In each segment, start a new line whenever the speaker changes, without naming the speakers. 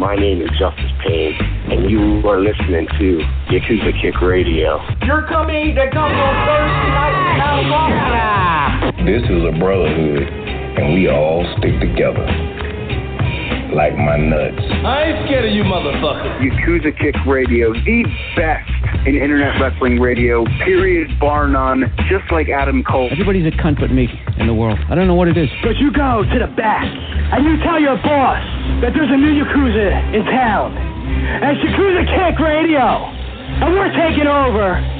My name is Justice Payne, and you are listening to Yakuza Kick Radio.
You're coming to come on Thursday night in California!
This is a brotherhood, and we all stick together. Like my nuts.
I ain't scared of you, motherfucker.
Yakuza Kick Radio, the best in internet wrestling radio, period, bar none, just like Adam Cole.
Everybody's a cunt but me in the world. I don't know what it is.
But you go to the back and you tell your boss that there's a new Yakuza in town. And it's Yakuza Kick Radio. And we're taking over.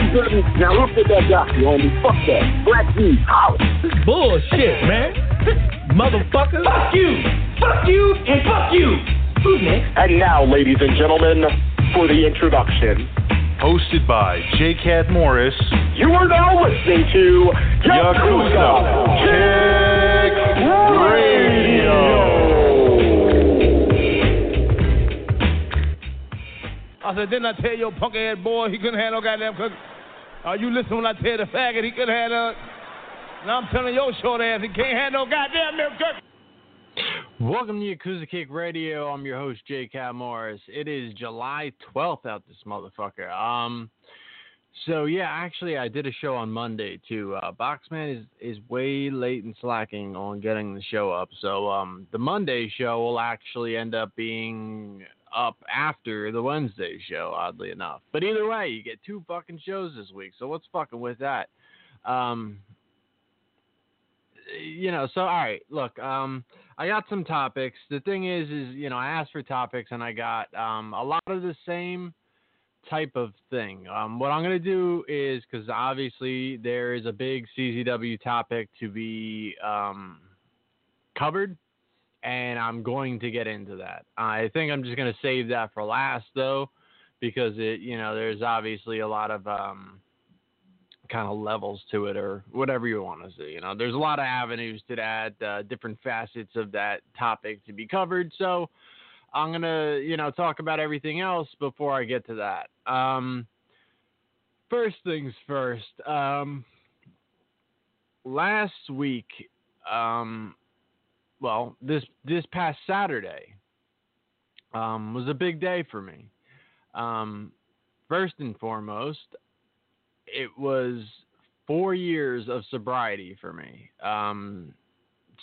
you didn't. Now look at that guy, you homie. Fuck that. Black D, holla.
Bullshit, man. Motherfucker. Fuck you. Fuck you and fuck you. Who's next?
And now, ladies and gentlemen, for the introduction.
Hosted by J. Cat Morris.
You are now listening to Yakuza Kick Radio.
I said, didn't I tell your punk ass boy he couldn't handle no goddamn cook? Are you listening when I tell the faggot he couldn't have a. Now I'm telling your short ass he can't have no goddamn milk.
Welcome to Yakuza Kick Radio. I'm your host, J. Morris. It is July 12th out this motherfucker. Um, so yeah, actually, I did a show on Monday too. Uh, Boxman is is way late and slacking on getting the show up. So um, the Monday show will actually end up being up after the Wednesday show, oddly enough. But either way, you get two fucking shows this week. So what's fucking with that? Um, you know, so all right, look, um, I got some topics. The thing is, is you know, I asked for topics and I got um, a lot of the same type of thing. Um, what I'm gonna do is because obviously there is a big CZW topic to be um, covered, and I'm going to get into that. I think I'm just gonna save that for last though, because it, you know, there's obviously a lot of um, kind of levels to it or whatever you want to say. You know, there's a lot of avenues to that, uh, different facets of that topic to be covered. So I'm going to, you know, talk about everything else before I get to that. Um, first things first. Um, last week, um, well, this this past Saturday um, was a big day for me. Um, first and foremost, it was four years of sobriety for me. Um,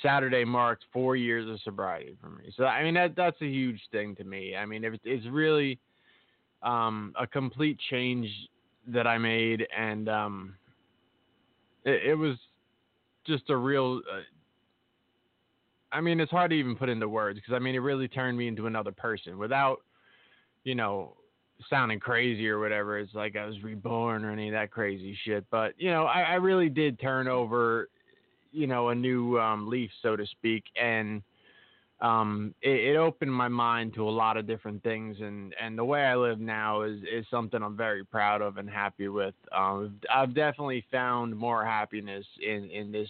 Saturday marked four years of sobriety for me. So I mean that that's a huge thing to me. I mean it, it's really um, a complete change that I made, and um, it, it, was just a real. Uh, I mean, it's hard to even put into words because I mean it really turned me into another person without, you know, sounding crazy or whatever. It's like I was reborn or any of that crazy shit. But you know, I, I really did turn over, you know, a new um, leaf, so to speak, and um, it, it, opened my mind to a lot of different things. And and the way I live now is is something I'm very proud of and happy with. Um, I've definitely found more happiness in in this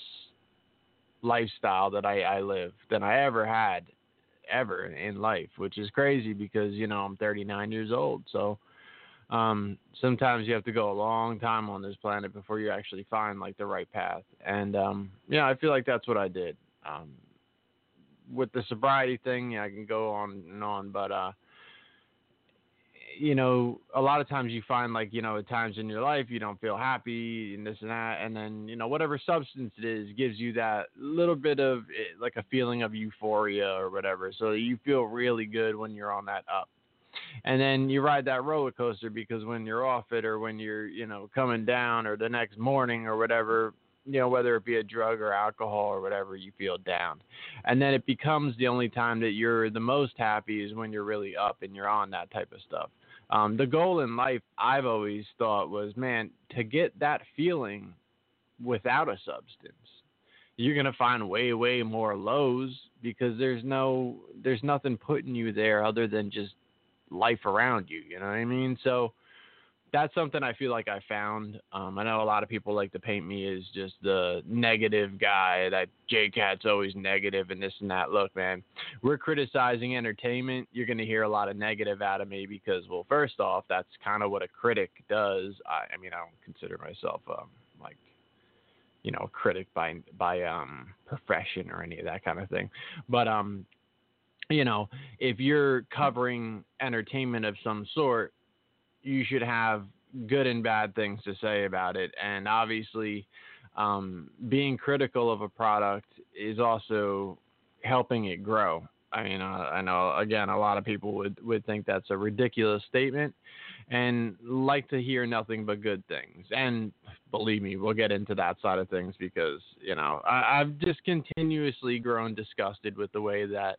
lifestyle that I, I live than I ever had ever in life, which is crazy because you know I'm 39 years old. So um, sometimes you have to go a long time on this planet before you actually find like the right path. And um, yeah, I feel like that's what I did. Um, with the sobriety thing, yeah, I can go on and on, but uh, you know, a lot of times you find like, you know, at times in your life you don't feel happy and this and that, and then, you know, whatever substance it is gives you that little bit of eh, like a feeling of euphoria or whatever. So you feel really good when you're on that up. And then you ride that roller coaster because when you're off it or when you're, you know, coming down or the next morning or whatever, you know, whether it be a drug or alcohol or whatever, you feel down. And then it becomes the only time that you're the most happy is when you're really up and you're on that type of stuff. Um, the goal in life, I've always thought, was man, to get that feeling without a substance, you're gonna find way, way more lows because there's no, there's nothing putting you there other than just life around you. You know what I mean? So that's something I feel like I found. Um, I know a lot of people like to paint me as just the negative guy that J Cat's always negative and this and that. Look, man, we're criticizing entertainment. You're going to hear a lot of negative out of me because, well, first off, that's kind of what a critic does. I, I mean, I don't consider myself um, like you know a critic by by um profession or any of that kind of thing, but um you know if you're covering entertainment of some sort you should have good and bad things to say about it. And obviously, um, being critical of a product is also helping it grow. I mean, uh, I know again, a lot of people would would think that's a ridiculous statement, and like to hear nothing but good things. And believe me, we'll get into that side of things because you know I, I've just continuously grown disgusted with the way that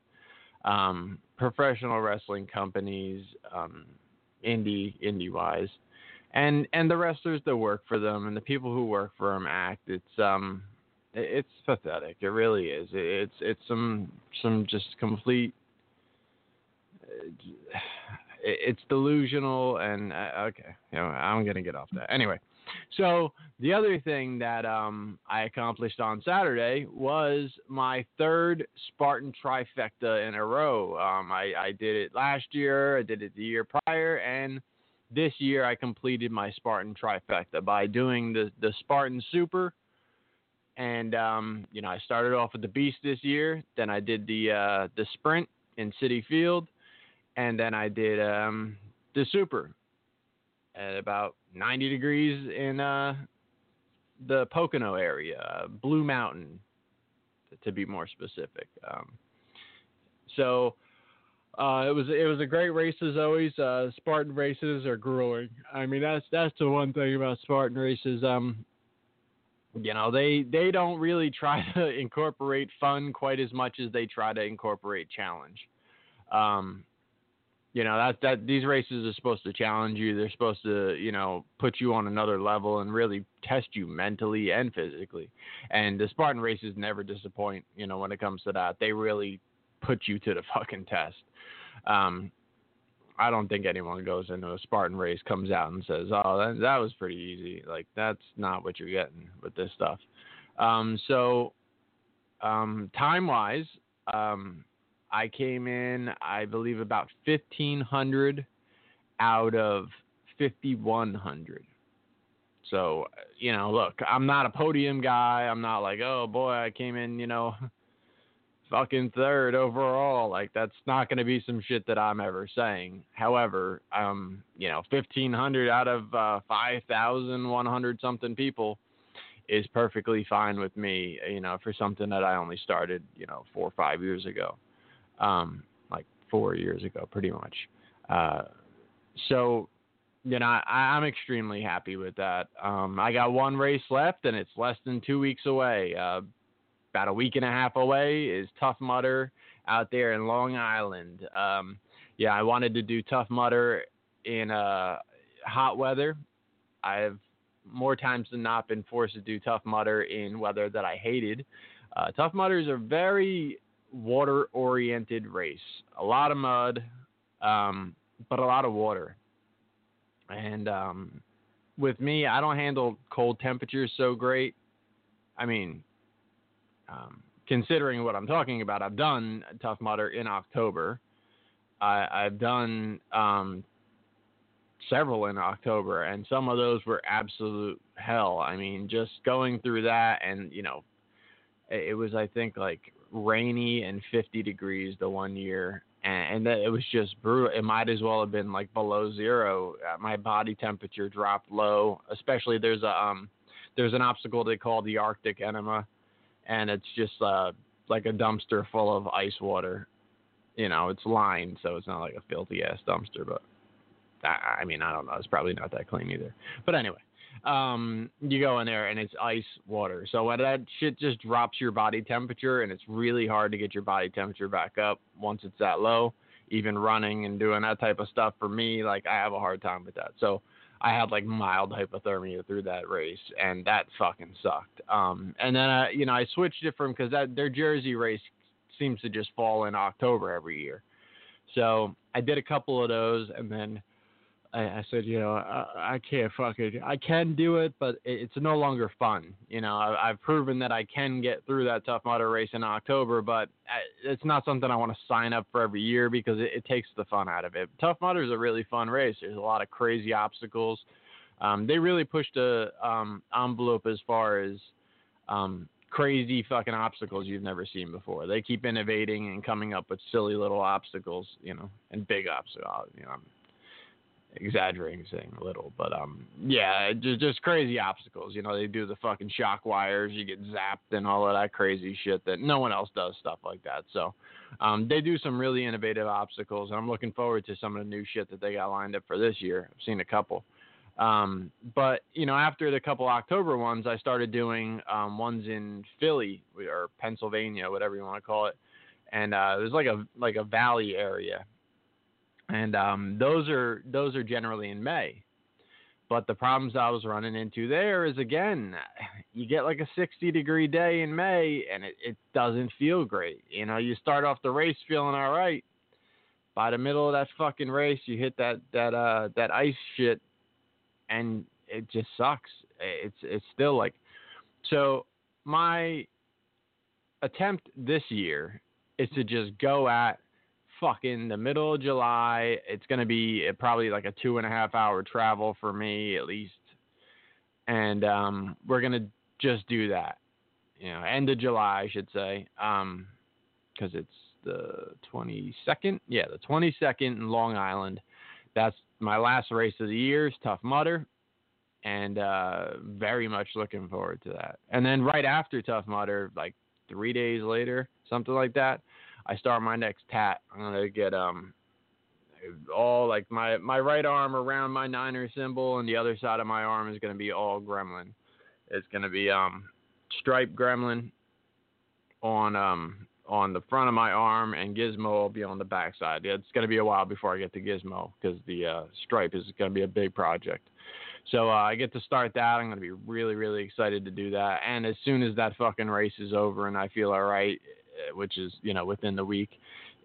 um, professional wrestling companies, um, indie indie wise, and and the wrestlers that work for them and the people who work for them act. It's um, it's pathetic. It really is. It's it's some some just complete. It's delusional and uh, okay, you know, I'm gonna get off that anyway. So the other thing that um, I accomplished on Saturday was my third Spartan trifecta in a row. Um, I, I did it last year, I did it the year prior, and this year I completed my Spartan trifecta by doing the the Spartan Super. And um, you know, I started off with the Beast this year. Then I did the uh, the Sprint in Citi Field, and then I did um, the Super at about 90 degrees in uh, the Pocono area, Blue Mountain, to be more specific. Um, so uh, it was it was a great race as always. Uh, Spartan races are grueling. I mean that's that's the one thing about Spartan races. Um, you know they they don't really try to incorporate fun quite as much as they try to incorporate challenge. Um, you know that that these races are supposed to challenge you. They're supposed to you know put you on another level and really test you mentally and physically. And the Spartan races never disappoint. You know when it comes to that, they really put you to the fucking test. Um, I don't think anyone goes into a Spartan race comes out and says, "Oh, that, that was pretty easy." Like that's not what you're getting with this stuff. Um, so, um, time wise, um, I came in, I believe, about 1,500 out of 5,100. So, you know, look, I'm not a podium guy. I'm not like, oh boy, I came in, you know, fucking third overall. Like, that's not going to be some shit that I'm ever saying. However, um, you know, 1,500 out of uh, 5,100 something people is perfectly fine with me, you know, for something that I only started, you know, four or five years ago um, like four years ago, pretty much. Uh, so, you know, I, am extremely happy with that. Um, I got one race left, and it's less than two weeks away. Uh, about a week and a half away is Tough Mudder out there in Long Island. Um, yeah, I wanted to do Tough Mudder in uh, hot weather. I've more times than not been forced to do Tough Mudder in weather that I hated. Uh, tough Mudders are very water oriented race. A lot of mud, um, but a lot of water. And um, with me, I don't handle cold temperatures so great. I mean, um, considering what I'm talking about, I've done Tough Mudder in October. I, I've done um, several in October, and some of those were absolute hell. I mean, just going through that, and you know, it was I think like rainy and 50 degrees the one year, and, it was just brutal. It might as well have been like below zero. Uh, my body temperature dropped low. Especially there's a um, there's an obstacle they call the Arctic Enema, and it's just uh, like a dumpster full of ice water. You know, it's lined, so it's not like a filthy ass dumpster, but I, I mean, I don't know. It's probably not that clean either. But anyway, um, you go in there and it's ice water. So that shit just drops your body temperature, and it's really hard to get your body temperature back up once it's that low. Even running and doing that type of stuff for me, like I have a hard time with that. So I had like mild hypothermia through that race, and that fucking sucked. Um, and then I, you know, I switched it from because that their Jersey race seems to just fall in October every year. So I did a couple of those, and then I, I said, you know, I, I can't fucking, I can do it, but it, it's no longer fun. You know, I, I've proven that I can get through that tough mudder race in October, but I, it's not something I want to sign up for every year because it, it takes the fun out of it. Tough mudder is a really fun race. There's a lot of crazy obstacles. Um, they really pushed a um, envelope as far as um, crazy fucking obstacles you've never seen before. They keep innovating and coming up with silly little obstacles, you know, and big obstacles. You know, exaggerating saying a little, but um, yeah, just just crazy obstacles. You know, they do the fucking shock wires, you get zapped and all of that crazy shit that no one else does stuff like that. So, um, they do some really innovative obstacles, and I'm looking forward to some of the new shit that they got lined up for this year. I've seen a couple. Um, but you know, after the couple October ones, I started doing um, ones in Philly or Pennsylvania, whatever you want to call it, and uh, there's like a like a valley area and um, those are those are generally in May. But the problems I was running into there is again, you get like a 60 degree day in May and it, it doesn't feel great. You know, you start off the race feeling all right. By the middle of that fucking race, you hit that that uh that ice shit, and it just sucks. It's it's still like, so my attempt this year is to just go at fucking the middle of July. It's going to be uh, probably like a two and a half hour travel for me at least. And um, we're going to just do that. You know, end of July, I should say. Um, because it's the 22nd. Yeah, the 22nd in Long Island. That's my last race of the year. It's Tough Mudder. And uh, very much looking forward to that. And then right after Tough Mudder, like three days later, something like that, I start my next tat. I'm gonna get um all like my my right arm around my niner symbol, and the other side of my arm is gonna be all gremlin. It's gonna be um striped gremlin on um on the front of my arm, and Gizmo will be on the backside. It's gonna be a while before I get to Gizmo because the uh, stripe is gonna be a big project. So uh, I get to start that. I'm gonna be really really excited to do that. And as soon as that fucking race is over and I feel all right, which is you know within the week,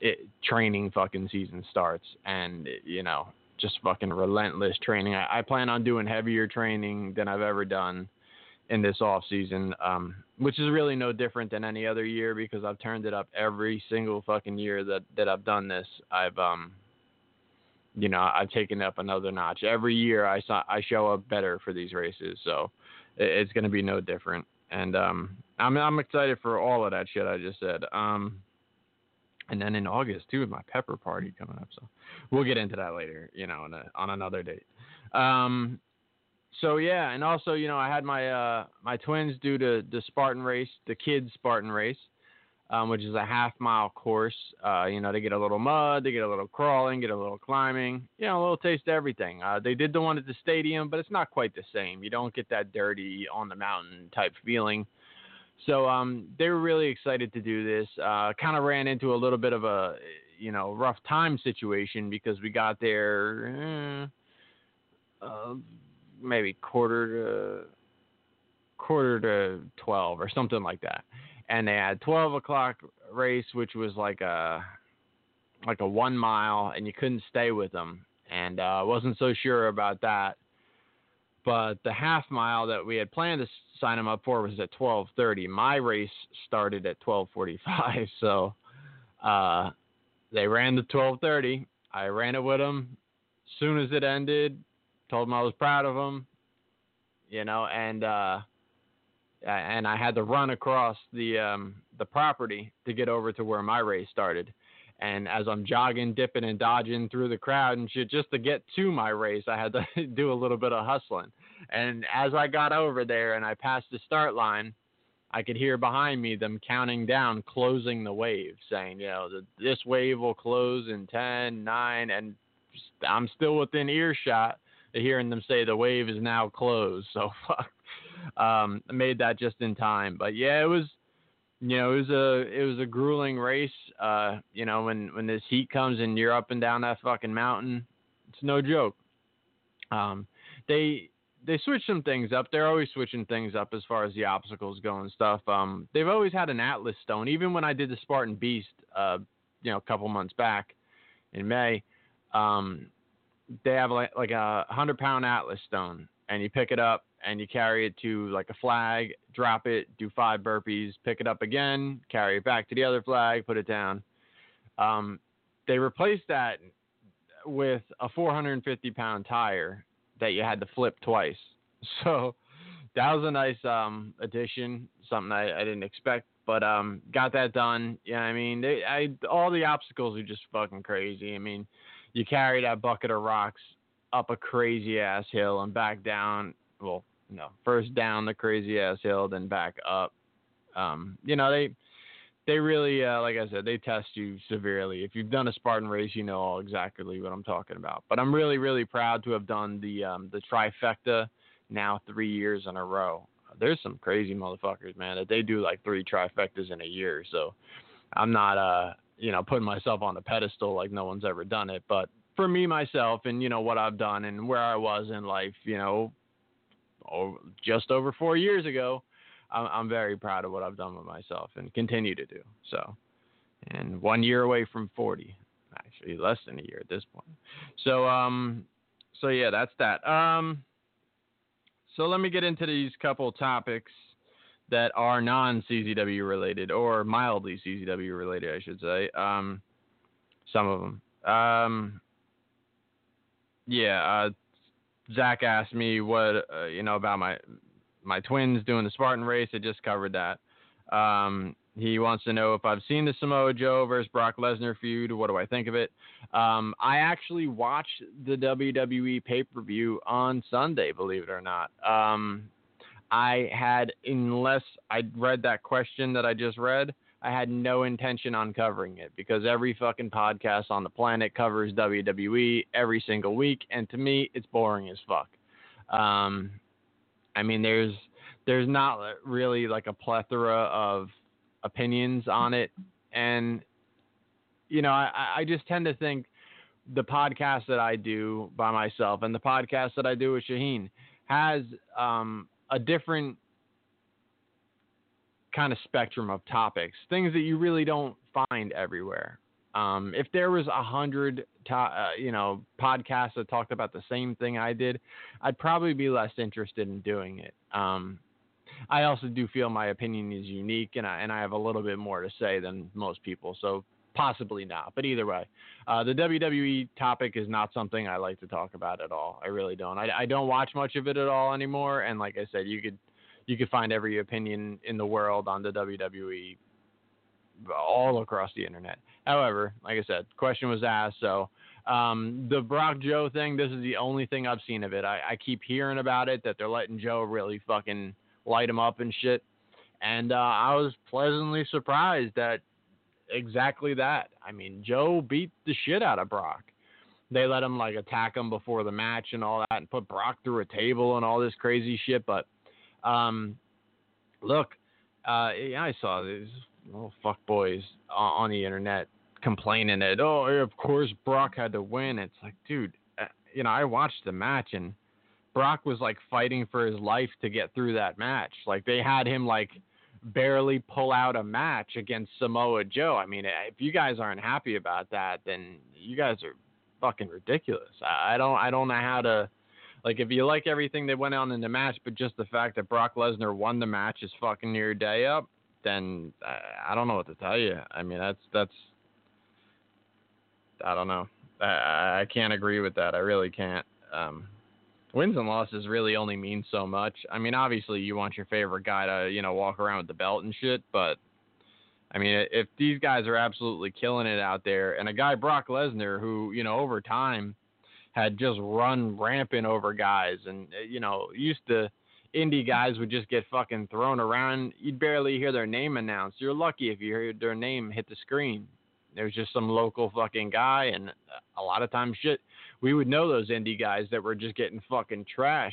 it, training fucking season starts, and you know just fucking relentless training. I, I, plan on doing heavier training than I've ever done in this off season, um, which is really no different than any other year because I've turned it up every single fucking year that that I've done this. I've um you know I've taken up another notch every year. I saw, I show up better for these races, so it, it's going to be no different. And um, I'm I'm excited for all of that shit I just said. Um, and then in August too, with my pepper party coming up. So we'll get into that later, you know, a, on another date. Um, so yeah, and also you know I had my uh, my twins do the the Spartan race, the kids Spartan race, um, which is a half mile course. Uh, you know they get a little mud, they get a little crawling, get a little climbing, you know a little taste of everything. Uh, they did the one at the stadium, but it's not quite the same. You don't get that dirty on the mountain type feeling. So um, they were really excited to do this. Uh, kind of ran into a little bit of a you know rough time situation because we got there eh, uh, maybe quarter to quarter to twelve or something like that, and they had twelve o'clock race, which was like a like a one mile, and you couldn't stay with them, and uh, wasn't so sure about that. but the half mile that we had planned to sign him up for was at 12:30. My race started at 12:45, so uh, they ran the 12:30. I ran it with. As soon as it ended, told him I was proud of him, you know, and uh, and I had to run across the um, the property to get over to where my race started. And as I'm jogging, dipping, and dodging through the crowd and shit, just to get to my race, I had to do a little bit of hustling. And as I got over there and I passed the start line, I could hear behind me them counting down, closing the wave, saying, you know, this wave will close in 10, 9, and I'm still within earshot of hearing them say the wave is now closed. So fuck. Um, made that just in time. But yeah, it was you know, it was a it was a grueling race. Uh, you know, when when this heat comes and you're up and down that fucking mountain, it's no joke. Um, they they switch some things up. They're always switching things up as far as the obstacles go and stuff. Um, they've always had an Atlas stone. Even when I did the Spartan Beast, uh, you know, a couple months back in May, um, they have like like a hundred pound Atlas stone, and you pick it up and you carry it to like a flag, drop it, do five burpees, pick it up again, carry it back to the other flag, put it down. Um, they replaced that with a 450 pound tire that you had to flip twice. So that was a nice um, addition, something I, I didn't expect, but um, got that done. Yeah, I mean, they, I all the obstacles are just fucking crazy. I mean, you carry that bucket of rocks up a crazy ass hill and back down. Well, no, first down the crazy ass hill, then back up. Um, you know, they they really, uh, like I said, they test you severely. If you've done a Spartan race, you know all exactly what I'm talking about. But I'm really, really proud to have done the um, the trifecta now three years in a row. There's some crazy motherfuckers, man, that they do like three trifectas in a year. So I'm not, uh, you know, putting myself on a pedestal like no one's ever done it. But for me, myself, and you know what I've done and where I was in life, you know, oh, just over four years ago, I'm, I'm very proud of what I've done with myself and continue to do. So, and one year away from 40, actually less than a year at this point. So, um, so yeah, that's that. Um, so let me get into these couple topics that are non CZW related or mildly CZW related, I should say. Um, some of them. Um, yeah, uh, Zach asked me what uh, you know about my my twins doing the Spartan race. I just covered that. Um, he wants to know if I've seen the Samoa Joe versus Brock Lesnar feud. What do I think of it? Um, I actually watched the WWE pay per view on Sunday, believe it or not. Um, I had, unless I read that question that I just read, I had no intention on covering it because every fucking podcast on the planet covers WWE every single week, and to me, it's boring as fuck. Um, I mean, there's there's not really like a plethora of opinions on it, and you know, I, I just tend to think the podcast that I do by myself and the podcast that I do with Shaheen has um, a different kind of spectrum of topics, things that you really don't find everywhere. Um, if there was a hundred, to- uh, you know, podcasts that talked about the same thing I did, I'd probably be less interested in doing it. Um, I also do feel my opinion is unique, and I and I have a little bit more to say than most people. So possibly not. But either way, uh, the WWE topic is not something I like to talk about at all. I really don't. I, I don't watch much of it at all anymore. And like I said, you could you could find every opinion in the world on the WWE all across the internet. However, like I said, question was asked, so um, the Brock Joe thing, this is the only thing I've seen of it. I, I keep hearing about it that they're letting Joe really fucking light him up and shit. And uh, I was pleasantly surprised that exactly that. I mean, Joe beat the shit out of Brock. They let him like attack him before the match and all that, and put Brock through a table and all this crazy shit. But um, look, uh, yeah, I saw these little fuck boys on, the internet complaining that oh, of course Brock had to win. It's like, dude, uh, you know, I watched the match and Brock was like fighting for his life to get through that match. Like they had him like barely pull out a match against Samoa Joe. I mean, if you guys aren't happy about that, then you guys are fucking ridiculous. I don't I don't know how to Like if you like everything that went on in the match, but just the fact that Brock Lesnar won the match is fucking your day up, then I, I don't know what to tell you. I mean, that's that's I don't know. I, I can't agree with that. I really can't. Um, wins and losses really only mean so much. I mean, obviously you want your favorite guy to you know walk around with the belt and shit, but I mean, if these guys are absolutely killing it out there, and a guy Brock Lesnar who you know over time had just run rampant over guys, and uh, you know used to indie guys would just get fucking thrown around. You'd barely hear their name announced. You're lucky if you heard their name hit the screen. there was just some local fucking guy, and a lot of times, shit, we would know those indie guys that were just getting fucking trashed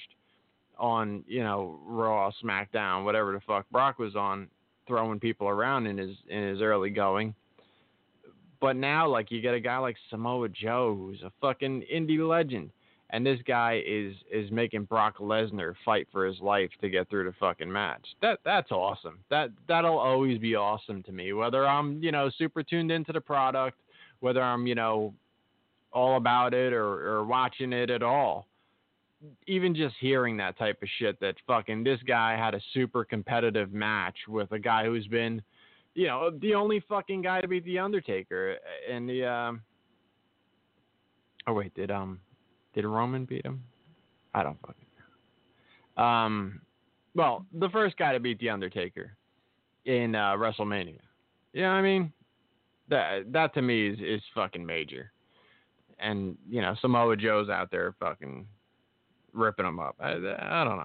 on, you know, Raw, SmackDown, whatever the fuck Brock was on, throwing people around in his in his early going. But now, like, you get a guy like Samoa Joe, who's a fucking indie legend, and this guy is is making Brock Lesnar fight for his life to get through the fucking match. That that's awesome. That that'll always be awesome to me. Whether I'm you know super tuned into the product, whether I'm you know all about it or or watching it at all. Even just hearing that type of shit that fucking this guy had a super competitive match with a guy who's been you know, the only fucking guy to beat the Undertaker and the um Oh wait, did um did Roman beat him? I don't fucking know. Um well, the first guy to beat the Undertaker in uh WrestleMania. You know what I mean? That that to me is is fucking major. And, you know, Samoa Joe's out there fucking ripping them up. I, I don't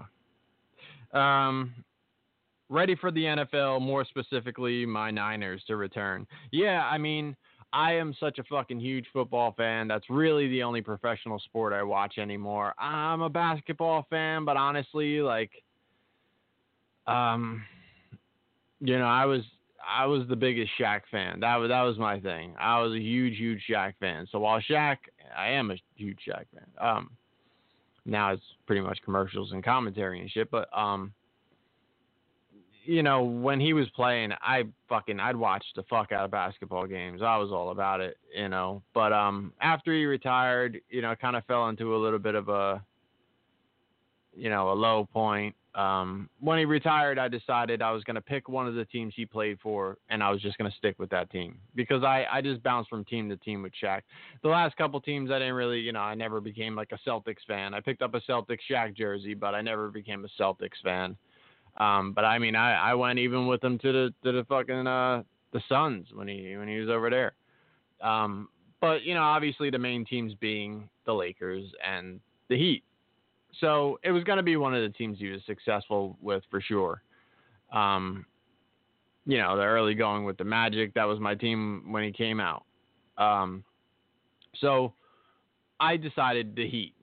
know. Um ready for the NFL, more specifically, my Niners to return. Yeah, I mean, I am such a fucking huge football fan. That's really the only professional sport I watch anymore. I'm a basketball fan, but honestly, like, um, you know, I was I was the biggest Shaq fan. That was that was my thing. I was a huge, huge Shaq fan. So while Shaq, I am a huge Shaq fan. Um, now it's pretty much commercials and commentary and shit. But um, you know, when he was playing, I fucking I'd watch the fuck out of basketball games. I was all about it, you know. But um after he retired, you know, kind of fell into a little bit of a you know, a low point. Um when he retired, I decided I was going to pick one of the teams he played for and I was just going to stick with that team because I I just bounced from team to team with Shaq. The last couple teams I didn't really, you know, I never became like a Celtics fan. I picked up a Celtics Shaq jersey, but I never became a Celtics fan. Um, but I mean, I, I went even with him to the to the fucking uh, the Suns when he when he was over there. Um, but you know, obviously the main teams being the Lakers and the Heat. So it was going to be one of the teams he was successful with for sure. Um, you know, the early going with the Magic, that was my team when he came out. Um, so I decided the Heat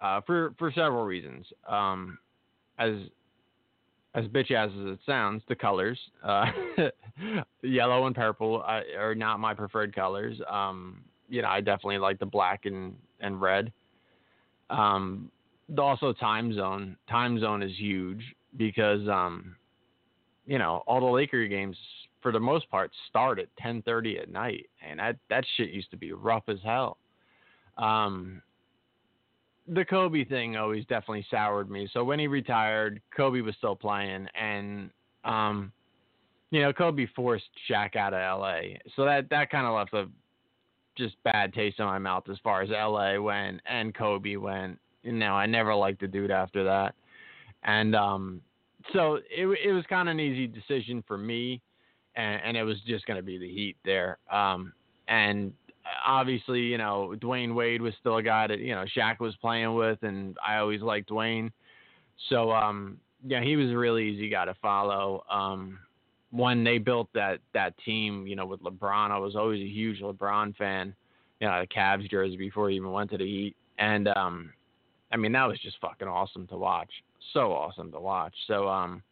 uh, for for several reasons. Um, as as bitch as it sounds, the colors, uh, yellow and purple uh, are not my preferred colors. Um, you know, I definitely like the black and, and red. Um, also time zone, time zone is huge because, um, you know, all the Laker games for the most part start at 10:30 at night, and that that shit used to be rough as hell. Um, the Kobe thing always definitely soured me. So when he retired, Kobe was still playing, and um, you know, Kobe forced Shaq out of L.A. So that that kind of left a just bad taste in my mouth as far as L.A. went and Kobe went. You know, I never liked the dude after that, and um, so it it was kind of an easy decision for me, and, and it was just going to be the Heat there. Um, and obviously, you know, Dwyane Wade was still a guy that, you know, Shaq was playing with and I always liked Dwayne. So um yeah, he was a really easy guy to follow. Um when they built that that team, you know, with LeBron, I was always a huge LeBron fan. You know, the Cavs jersey before he even went to the Heat. And um I mean that was just fucking awesome to watch. So awesome to watch. So um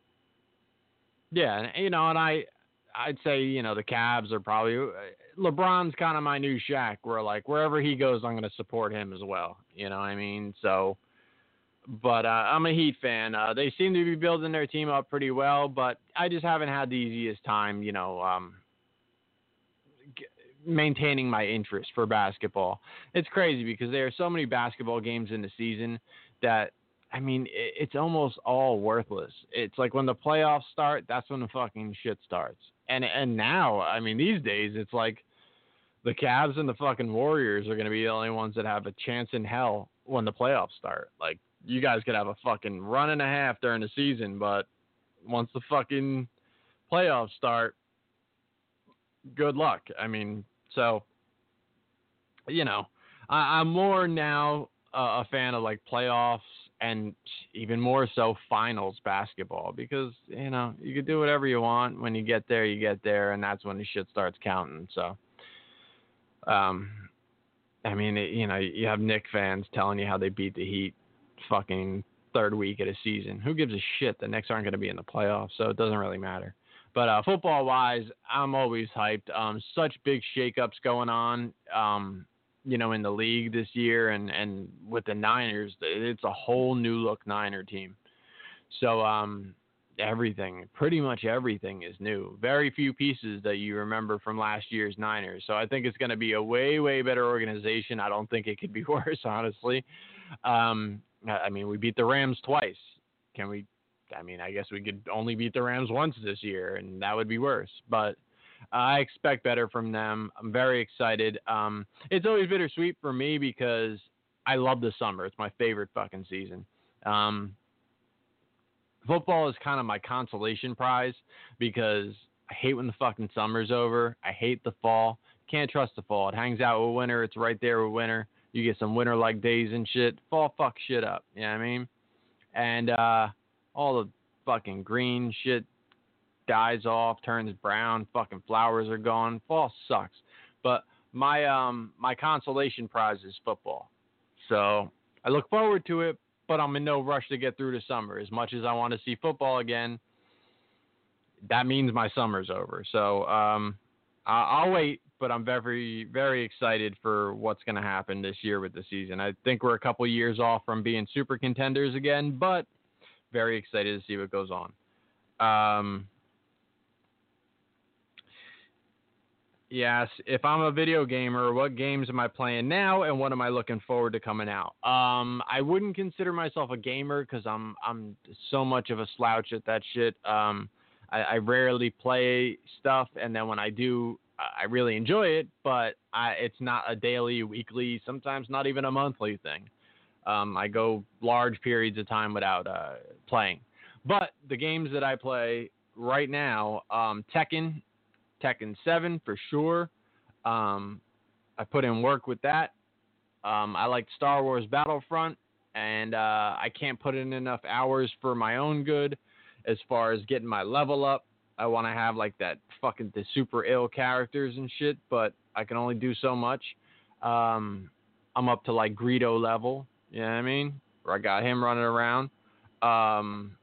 yeah, you know, and I I'd say you know the Cavs are probably LeBron's kind of my new Shaq. Where like wherever he goes, I'm going to support him as well. You know what I mean? So, but uh, I'm a Heat fan. Uh, they seem to be building their team up pretty well, but I just haven't had the easiest time. You know, um, g- maintaining my interest for basketball. It's crazy because there are so many basketball games in the season that I mean, it, it's almost all worthless. It's like when the playoffs start, that's when the fucking shit starts. And and now, I mean, these days it's like the Cavs and the fucking Warriors are going to be the only ones that have a chance in hell when the playoffs start. Like you guys could have a fucking run and a half during the season, but once the fucking playoffs start, good luck. I mean, so you know, I, I'm more now uh, a fan of like playoffs and even more so finals basketball because you know you can do whatever you want. When you get there you get there and that's when the shit starts counting so um i mean it, you know you have Knick fans telling you how they beat the heat fucking third week of the season. Who gives a shit? The Knicks aren't going to be in the playoffs so it doesn't really matter. But uh, football wise i'm always hyped. Um such big shakeups going on. Um you know, in the league this year, and and with the Niners, it's a whole new look Niner team. So um, everything, pretty much everything is new. Very few pieces that you remember from last year's Niners. So I think it's going to be a way way better organization. I don't think it could be worse, honestly. Um, I mean, we beat the Rams twice. Can we? I mean, I guess we could only beat the Rams once this year, and that would be worse. But I expect better from them. I'm very excited. Um, it's always bittersweet for me because I love the summer. It's my favorite fucking season. Um, football is kind of my consolation prize because I hate when the fucking summer's over. I hate the fall. Can't trust the fall. It hangs out with winter. It's right there with winter. You get some winter like days and shit. Fall fuck shit up. You know what I mean? And uh, all the fucking green shit dies off, turns brown, fucking flowers are gone. Fall sucks. But my um my consolation prize is football. So I look forward to it, but I'm in no rush to get through the summer. As much as I want to see football again, that means my summer's over. So um I'll wait, but I'm very, very excited for what's going to happen this year with the season. I think we're a couple years off from being super contenders again, but very excited to see what goes on. Um, Yes, if I'm a video gamer, what games am I playing now, and what am I looking forward to coming out? Um, I wouldn't consider myself a gamer because I'm I'm so much of a slouch at that shit. Um, I, I rarely play stuff, and then when I do, I really enjoy it, but I, it's not a daily, weekly, sometimes not even a monthly thing. Um, I go large periods of time without uh, playing. But the games that I play right now, um, Tekken Tekken 7 for sure. Um, I put in work with that. Um, I like Star Wars Battlefront, and uh, I can't put in enough hours for my own good as far as getting my level up. I want to have like that fucking the super ill characters and shit, but I can only do so much. Um, I'm up to like Greedo level, you know what I mean? Where I got him running around. Um,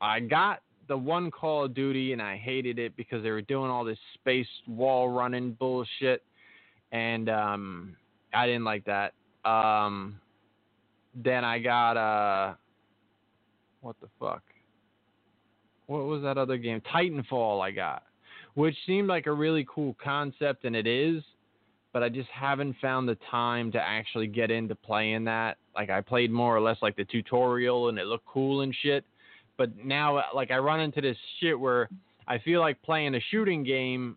I got the one Call of Duty, and I hated it because they were doing all this space wall running bullshit, and um, I didn't like that. Um, then I got uh, what the fuck? What was that other game? Titanfall. I got, which seemed like a really cool concept, and it is, but I just haven't found the time to actually get into playing that. Like I played more or less like the tutorial, and it looked cool and shit but now, uh, like, I run into this shit where I feel like playing a shooting game.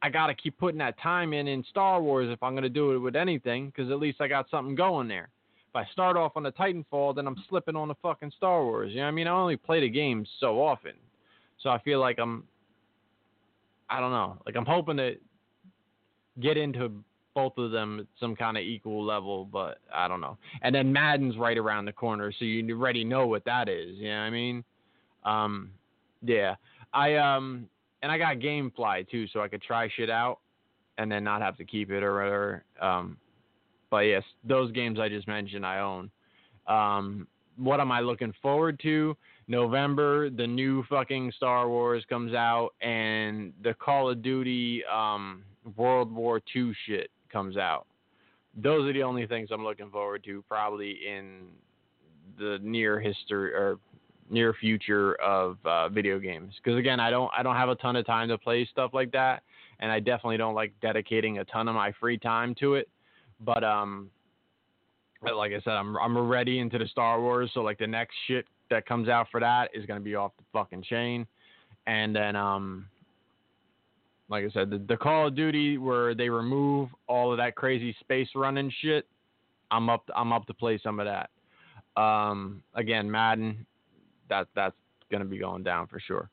I gotta keep putting that time in in Star Wars if I'm gonna do it with anything, because at least I got something going there. If I start off on the Titanfall, then I'm slipping on the fucking Star Wars. You know what I mean? I only play the game so often, so I feel like I'm. I don't know. Like I'm hoping to get into both of them at some kind of equal level, but I don't know. And then Madden's right around the corner, so you already know what that is. You know what I mean? Um, yeah. I um, and I got GameFly too, so I could try shit out, and then not have to keep it or whatever. Um, but yes, those games I just mentioned I own. Um, what am I looking forward to? November, the new fucking Star Wars comes out, and the Call of Duty um, World War II shit comes out. Those are the only things I'm looking forward to, probably in the near history or near future of uh, video games. Because again, I don't I don't have a ton of time to play stuff like that, and I definitely don't like dedicating a ton of my free time to it. But um, like I said, I'm I'm already into the Star Wars, so like the next shit that comes out for that is gonna be off the fucking chain. And then um like I said, the, the Call of Duty where they remove all of that crazy space running shit, I'm up I'm up to play some of that. Um again, Madden, that that's gonna be going down for sure.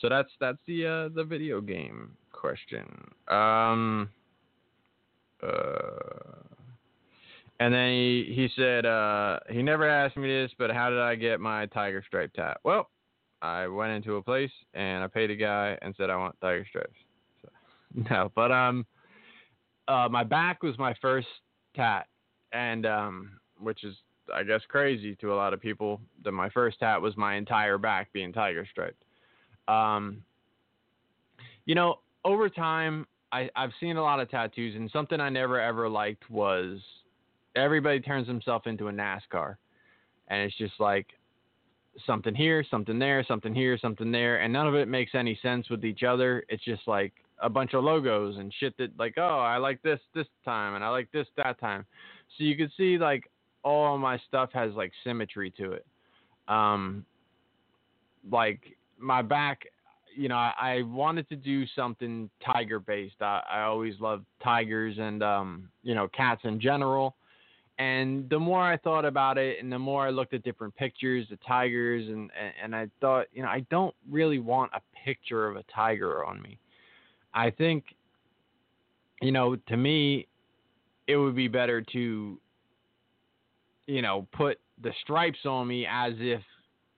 So that's that's the uh, the video game question. Um uh and then he, he said, uh, he never asked me this, but how did I get my tiger stripe tat? Well, I went into a place and I paid a guy and said I want tiger stripes. No, but um, uh, my back was my first tat, and um, which is I guess crazy to a lot of people. That my first tat was my entire back being tiger striped. Um, you know, over time, I, I've seen a lot of tattoos, and something I never ever liked was everybody turns himself into a NASCAR, and it's just like something here, something there, something here, something there, and none of it makes any sense with each other. It's just like a bunch of logos and shit that like, oh, I like this this time, and I like this that time. So you can see like all my stuff has like symmetry to it. Um, like my back, you know, I, I wanted to do something tiger based. I, I always loved tigers and um, you know, cats in general. And the more I thought about it, and the more I looked at different pictures, the tigers, and and I thought, you know, I don't really want a picture of a tiger on me. I think, you know, to me, it would be better to, you know, put the stripes on me as if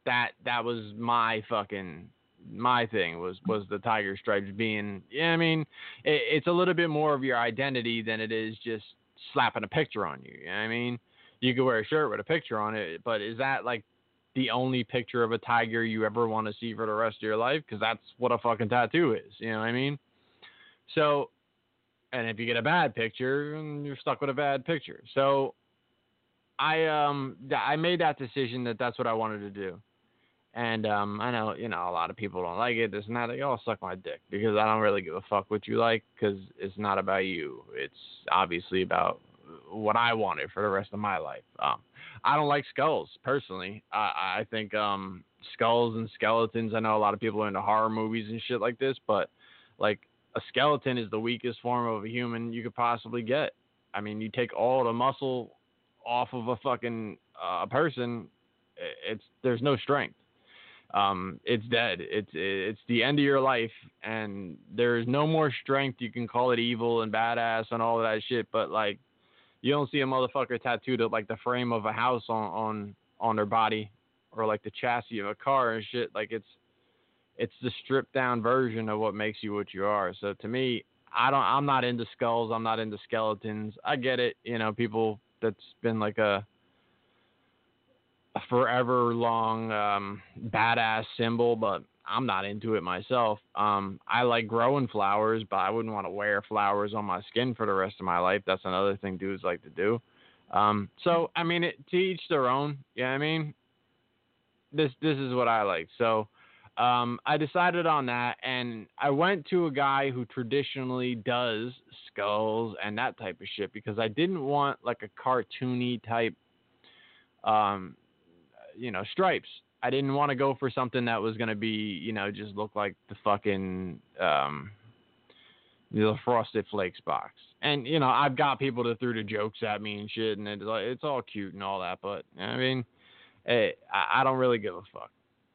that that was my fucking my thing was was the tiger stripes being yeah i mean it, it's a little bit more of your identity than it is just slapping a picture on you. You know I mean? You could wear a shirt with a picture on it, but is that like the only picture of a tiger you ever want to see for the rest of your life? Because that's what a fucking tattoo is. You know what I mean? So, and if you get a bad picture, you're stuck with a bad picture. So, I um I made that decision that that's what I wanted to do. And um, I know you know a lot of people don't like it. This and that. They all suck my dick because I don't really give a fuck what you like because it's not about you. It's obviously about what I wanted for the rest of my life. Um, I don't like skulls personally. I, I think um, skulls and skeletons. I know a lot of people are into horror movies and shit like this, but like a skeleton is the weakest form of a human you could possibly get. I mean, you take all the muscle off of a fucking uh, person, it's there's no strength um, it's dead. It's it's the end of your life, and there's no more strength. You can call it evil and badass and all that shit, but like, you don't see a motherfucker tattooed at like the frame of a house on on on their body, or like the chassis of a car and shit. Like it's it's the stripped down version of what makes you what you are. So to me, I don't. I'm not into skulls. I'm not into skeletons. I get it. You know, people. That's been like a a forever long um, badass symbol, but I'm not into it myself. Um, I like growing flowers, but I wouldn't want to wear flowers on my skin for the rest of my life. That's another thing dudes like to do. Um, so I mean, it, to each their own. Yeah, I mean, this this is what I like. So um, I decided on that, and I went to a guy who traditionally does skulls and that type of shit because I didn't want like a cartoony type um, you know, stripes. I didn't want to go for something that was gonna be, you know, just look like the fucking um the frosted flakes box. And you know, I've got people that threw the jokes at me and shit, and it's like it's all cute and all that, but I mean, it, eh, I, I don't really give a fuck.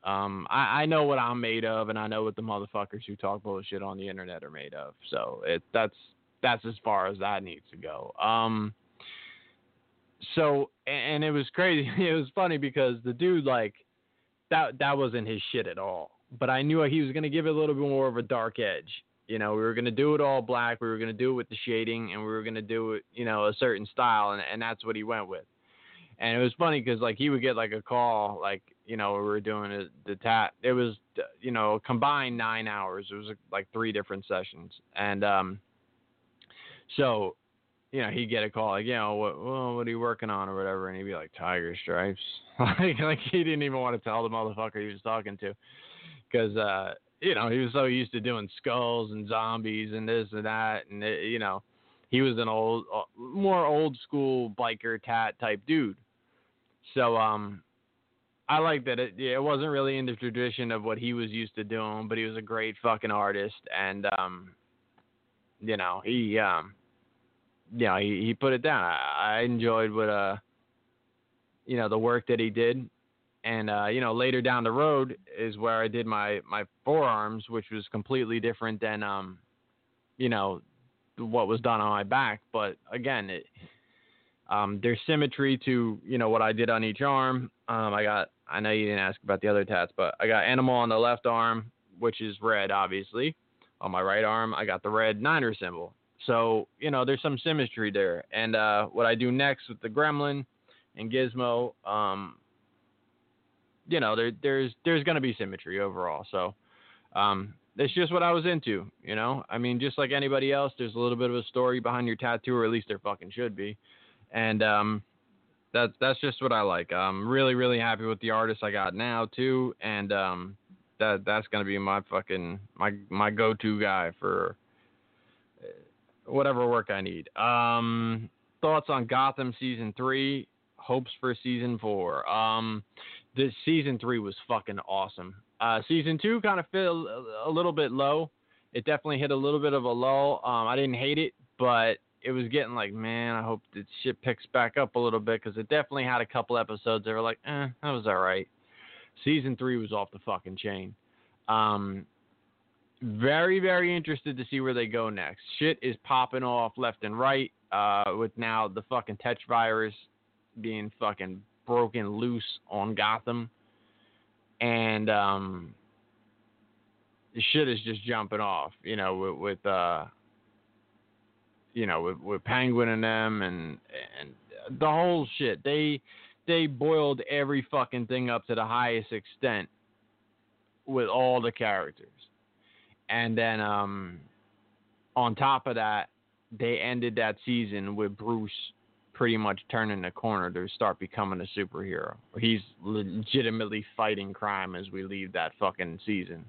Um, I, I know what I'm made of, and I know what the motherfuckers who talk bullshit on the internet are made of. So it that's that's as far as that needs to go. Um, so and it was crazy. It was funny because the dude like that that wasn't his shit at all. But I knew he was gonna give it a little bit more of a dark edge. You know, we were gonna do it all black. We were gonna do it with the shading, and we were gonna do it, you know, a certain style, and and that's what he went with. And it was funny because like he would get like a call, like you know, we were doing a, the tat. It was you know combined nine hours. It was like three different sessions, and um, so you know, he'd get a call like, you know, what, well, what are you working on or whatever, and he'd be like, Tiger Stripes. like, like he didn't even want to tell the motherfucker he was talking to, because uh, you know he was so used to doing skulls and zombies and this and that, and it, you know, he was an old, uh, more old school biker tat type dude. So um, I like that it it wasn't really in the tradition of what he was used to doing, but he was a great fucking artist, and um, you know he um, you know he he put it down. I, I enjoyed what uh, you know the work that he did, and uh, you know later down the road is where I did my my forearms, which was completely different than um, you know what was done on my back. But again, it um, there's symmetry to you know what I did on each arm. Um, I got I know you didn't ask about the other tats, but I got animal on the left arm, which is red, obviously. On my right arm, I got the red Niner symbol. So you know there's some symmetry there. And uh, what I do next with the Gremlin and Gizmo, um, you know there there's there's gonna be symmetry overall. So um, it's just what I was into, you know. I mean, just like anybody else, there's a little bit of a story behind your tattoo, or at least there fucking should be. And um, that's that's just what I like. I'm really really happy with the artist I got now too, and um, that that's gonna be my fucking my my go-to guy for uh, whatever work I need. Um, thoughts on Gotham season three? Hopes for season four. Um, this season three was fucking awesome. Uh, season two kind of felt a little bit low. It definitely hit a little bit of a lull. Um, I didn't hate it, but it was getting like, man, I hope that shit picks back up a little bit because it definitely had a couple episodes that were like, eh, that was all right. Season three was off the fucking chain. Um, very, very interested to see where they go next. Shit is popping off left and right. Uh, with now the fucking Tetch virus being fucking broken loose on Gotham, and um, shit is just jumping off. You know, with, with uh you know, with, with Penguin and them and and the whole shit. They they boiled every fucking thing up to the highest extent with all the characters. And then um on top of that, they ended that season with Bruce pretty much turning the corner to start becoming a superhero. He's legitimately fighting crime as we leave that fucking season.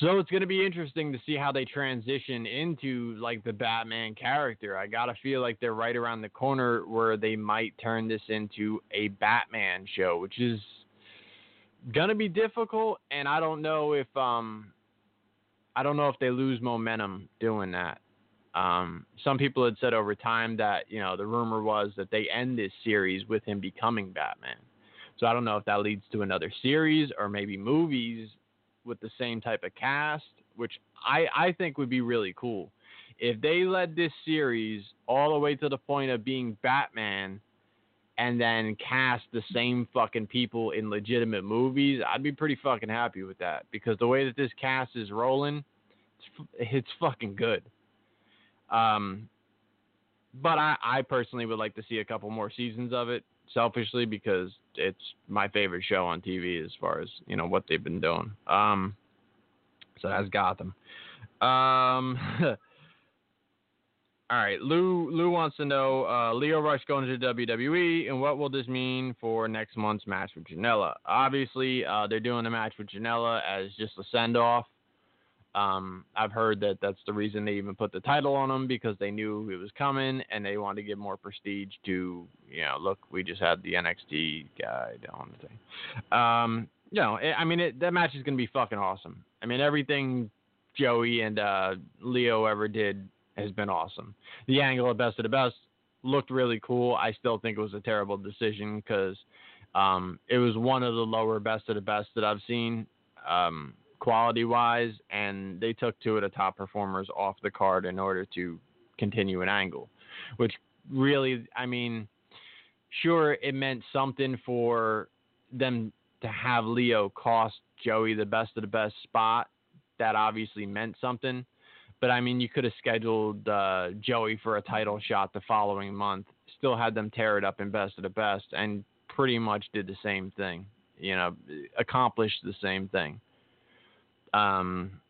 So it's going to be interesting to see how they transition into like the Batman character. I got to feel like they're right around the corner where they might turn this into a Batman show, which is going to be difficult and I don't know if um I don't know if they lose momentum doing that. Um, some people had said over time that you know the rumor was that they end this series with him becoming Batman. So I don't know if that leads to another series or maybe movies with the same type of cast, which I, I think would be really cool. If they led this series all the way to the point of being Batman and then cast the same fucking people in legitimate movies, I'd be pretty fucking happy with that because the way that this cast is rolling, it's, it's fucking good. Um, but I, I personally would like to see a couple more seasons of it selfishly because it's my favorite show on TV as far as you know what they've been doing. Um, so that's Gotham. Um, all right, Lou. Lou wants to know uh, Lio Rush going to WWE, and what will this mean for next month's match with Janela? Obviously, uh, they're doing the match with Janela as just a send off. Um, I've heard that that's the reason they even put the title on him because they knew it was coming and they wanted to give more prestige to, you know, look, we just had the NXT guy on the thing. Um, you know, I mean, it, that match is going to be fucking awesome. I mean, everything Joey and uh, Lio ever did has been awesome. The angle of Best of the Best looked really cool. I still think it was a terrible decision because um, it was one of the lower Best of the Best that I've seen. Um, quality wise, and they took two of the top performers off the card in order to continue an angle, which really, I mean, sure, it meant something for them to have Lio cost Joey the best of the best spot. That obviously meant something. But I mean, you could have scheduled uh, Joey for a title shot the following month, still had them tear it up in best of the best, and pretty much did the same thing. You know, accomplished the same thing. Um,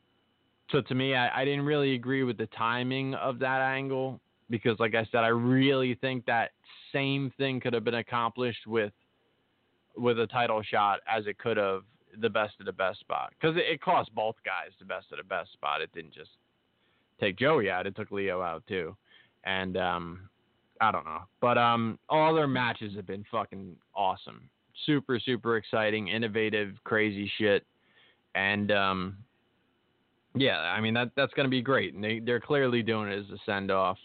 so to me, I, I didn't really agree with the timing of that angle because, like I said, I really think that same thing could have been accomplished with with a title shot as it could have the best of the best spot. Because it, it cost both guys the best of the best spot. It didn't just take Joey out, it took Lio out too, and um, I don't know, but um, all their matches have been fucking awesome, super super exciting, innovative, crazy shit, and um, yeah, I mean that that's gonna be great, and they they're clearly doing it as a send off,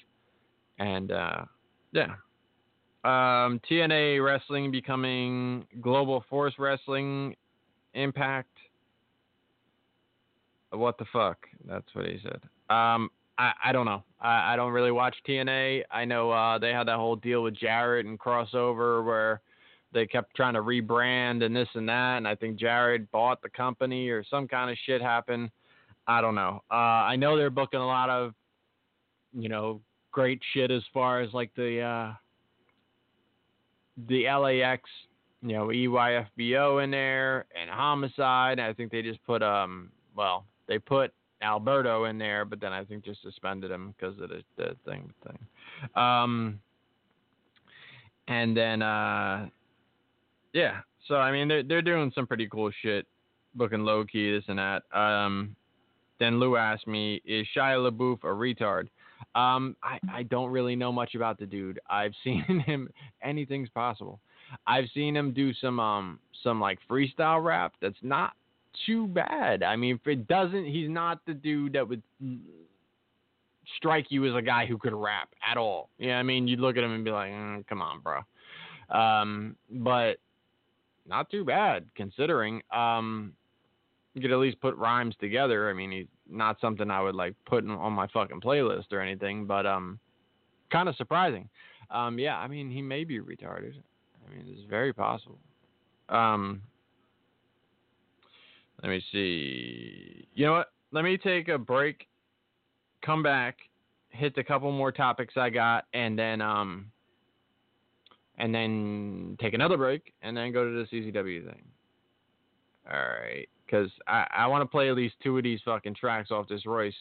and uh, yeah. Um, TNA Wrestling becoming Global Force Wrestling Impact. What the fuck? That's what he said. Um, I, I don't know. I, I don't really watch TNA. I know uh, they had that whole deal with Jarrett and crossover where they kept trying to rebrand and this and that, and I think Jarrett bought the company or some kind of shit happened. I don't know. Uh, I know they're booking a lot of, you know, great shit as far as like the uh, the LAX, you know, EYFBO in there and Homicide. I think they just put um, well, they put Alberto in there, but then I think just suspended him because of the, the thing thing. Um, and then uh, yeah, so I mean they're they're doing some pretty cool shit, booking low key this and that. Um, then Lou asked me, is Shia LaBeouf a retard? Um, I, I don't really know much about the dude. I've seen him anything's possible. I've seen him do some um some like freestyle rap that's not too bad. I mean, if it doesn't, he's not the dude that would strike you as a guy who could rap at all. Yeah, I mean, you'd look at him and be like, mm, "Come on, bro." Um, but not too bad considering. Um, you could at least put rhymes together. I mean, he's not something I would like put on my fucking playlist or anything, but um, kind of surprising. Um, yeah, I mean, he may be retarded. I mean, it's very possible. Um, let me see. You know what? Let me take a break, come back, hit a couple more topics I got, and then um, and then take another break, and then go to the CZW thing. All right, because I I want to play at least two of these fucking tracks off this Royce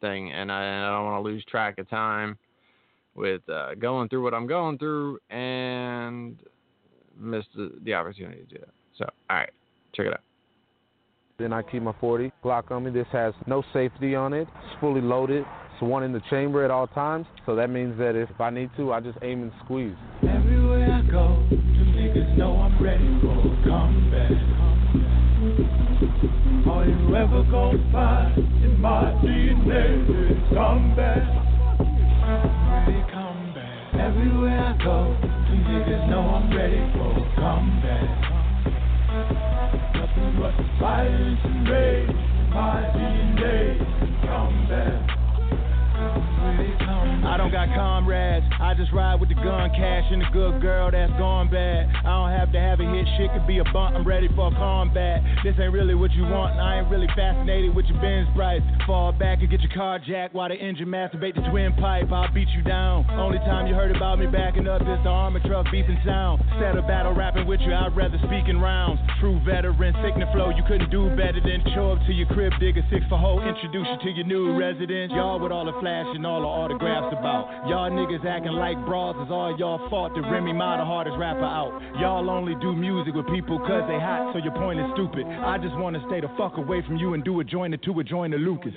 thing, and I, I don't want to lose track of time with uh, going through what I'm going through and miss the, the opportunity to do that. So, all right, check it out.
Then I keep my 40 Glock on me. This has no safety on it. It's fully loaded. It's one in the chamber at all times. So that means that if I need to, I just aim and squeeze.
Everywhere I go, the niggas know I'm ready for combat. All you ever gon' find in my DNA is combat. Ready combat. Everywhere I go, the niggas know I'm ready for combat. Nothing but violence and rage
don't got comrades. I just ride with the gun cash and the good girl that's gone bad. I don't have to have a hit. Shit could be a bunt. I'm ready for combat. This ain't really what you want. And I ain't really fascinated with your Benz price. Fall back and get your car jacked while the engine masturbate the twin pipe. I'll beat you down. Only time you heard about me backing up is the armor truck beeping sound. Instead a battle rapping with you, I'd rather speak in rounds. True veteran, signal flow. You couldn't do better than show up to your crib, dig a six for hoe, introduce you to your new residence. Y'all with all the flash and all the autographs about. Y'all niggas acting like bras is all y'all fault. The Remy Ma, the hardest rapper out. Y'all only do music with people cause they hot, so your point is stupid. I just wanna stay the fuck away from you and do a joint or two a joint of Lucas.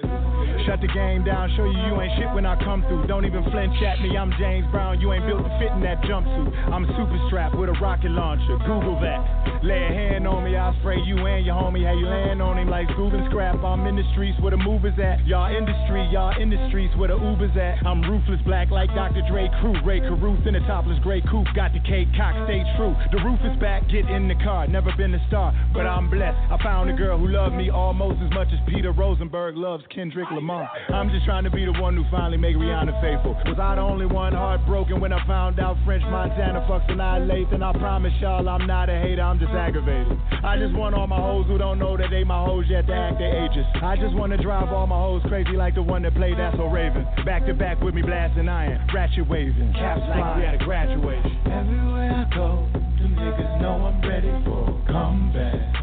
Shut the game down, show you you ain't shit when I come through. Don't even flinch at me, I'm James Brown. You ain't built to fit in that jumpsuit. I'm super strapped with a rocket launcher. Google that. Lay a hand on me, I'll spray you and your homie. How you land on him like scoop and scrap. I'm in the streets where the movers at. Y'all industry, y'all industries where the Ubers at. I'm ruthless black like Dr. Dre crew. Rae Carruth in a topless gray coupe. Got the cake, cock, stay true. The roof is back, get in the car. Never been a star, but I'm blessed. I found a girl who loved me almost as much as Peter Rosenberg loves Kendrick Lamar. I'm just trying to be the one who finally make Rihanna faithful. Was I the only one heartbroken when I found out French Montana fucks annihilate? And I promise y'all I'm not a hater, I'm just aggravated. I just want all my hoes who don't know that they my hoes yet to act their ages. I just wanna drive all my hoes crazy like the one that played That's So Raven. Back to back with me blasting iron, ratchet waving, caps like we had a graduation.
Everywhere I go, them niggas know I'm ready for combat.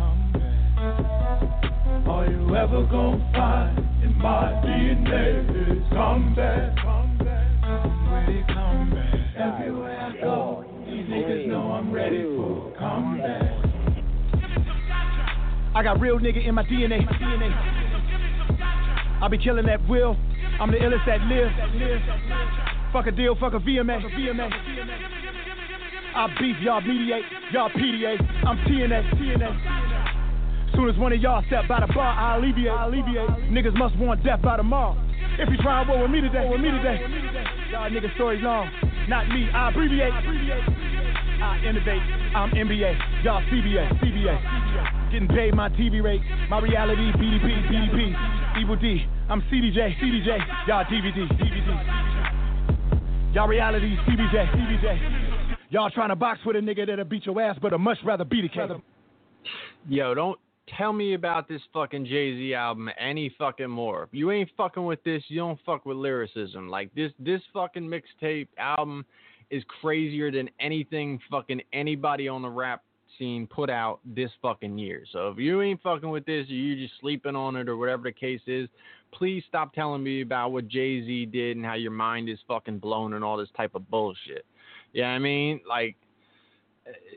All you ever gon' find in my DNA is combat. Ready combat. Everywhere I go, these niggas know I'm ready for combat.
I got real nigga in my DNA. I be killing that will. I'm the illest that live. Fuck a deal, fuck a VMA. I beef, y'all mediate, y'all PDA. I'm TNA, TNA. Soon as one of y'all step by the bar, I alleviate, I alleviate. Niggas must want death by tomorrow. If you try and with me today, with me today. Y'all niggas stories long, not me. I abbreviate. I innovate. I'm NBA. Y'all CBA, CBA. Getting paid my TV rate. My reality BDP, BDP. Evil D. I'm CDJ, CDJ. Y'all DVD, DVD. Y'all reality CBJ, CBJ. Y'all trying to box with a nigga that'll beat your ass, but I'd much rather beat a cat.
Yo, don't tell me about this fucking Jay Z album any fucking more. You ain't fucking with this, you don't fuck with lyricism. Like this, this fucking mixtape album is crazier than anything fucking anybody on the rap scene put out this fucking year. So if you ain't fucking with this, or you just sleeping on it, or whatever the case is, please stop telling me about what Jay Z did and how your mind is fucking blown and all this type of bullshit. Yeah, I mean, like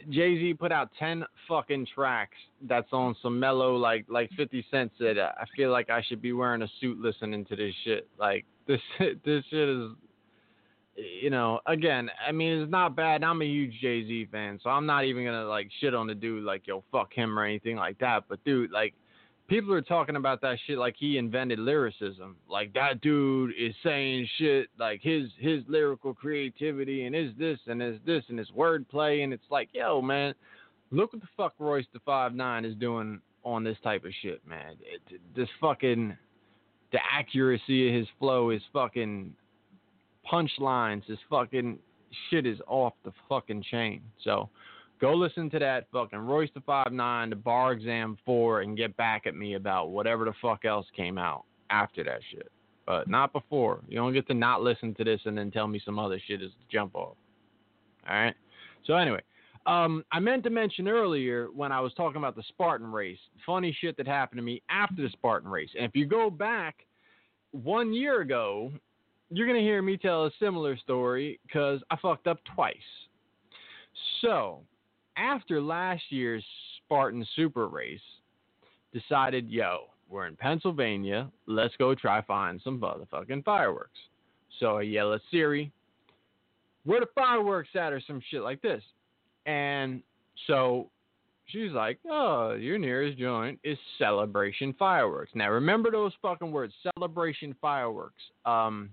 Jay Z put out ten fucking tracks that's on some mellow like like Fifty Cent said. I feel like I should be wearing a suit listening to this shit. Like this this shit is, you know, again, I mean it's not bad. I'm a huge Jay Z fan, so I'm not even gonna like shit on the dude like yo fuck him or anything like that. But dude, like people are talking about that shit like he invented lyricism. Like that dude is saying shit like his his lyrical creativity and is this and is this and his wordplay and it's like, yo, man, look what the fuck Royce the Five Nine is doing on this type of shit, man. It, this fucking the accuracy of his flow, is fucking punchlines, his fucking shit is off the fucking chain. So Go listen to that fucking Royce the Five Nine, the Bar Exam Four, and get back at me about whatever the fuck else came out after that shit. But not before. You don't get to not listen to this and then tell me some other shit is the jump off. All right. So anyway, um, I meant to mention earlier when I was talking about the Spartan race, funny shit that happened to me after the Spartan race. And if you go back one year ago, you're gonna hear me tell a similar story because I fucked up twice. So after last year's Spartan Super Race, decided, yo, we're in Pennsylvania. Let's go try find some motherfucking fireworks. So I yell at Siri, where the fireworks at or some shit like this. And so she's like, oh, your nearest joint is Celebration Fireworks. Now remember those fucking words, Celebration Fireworks. Um,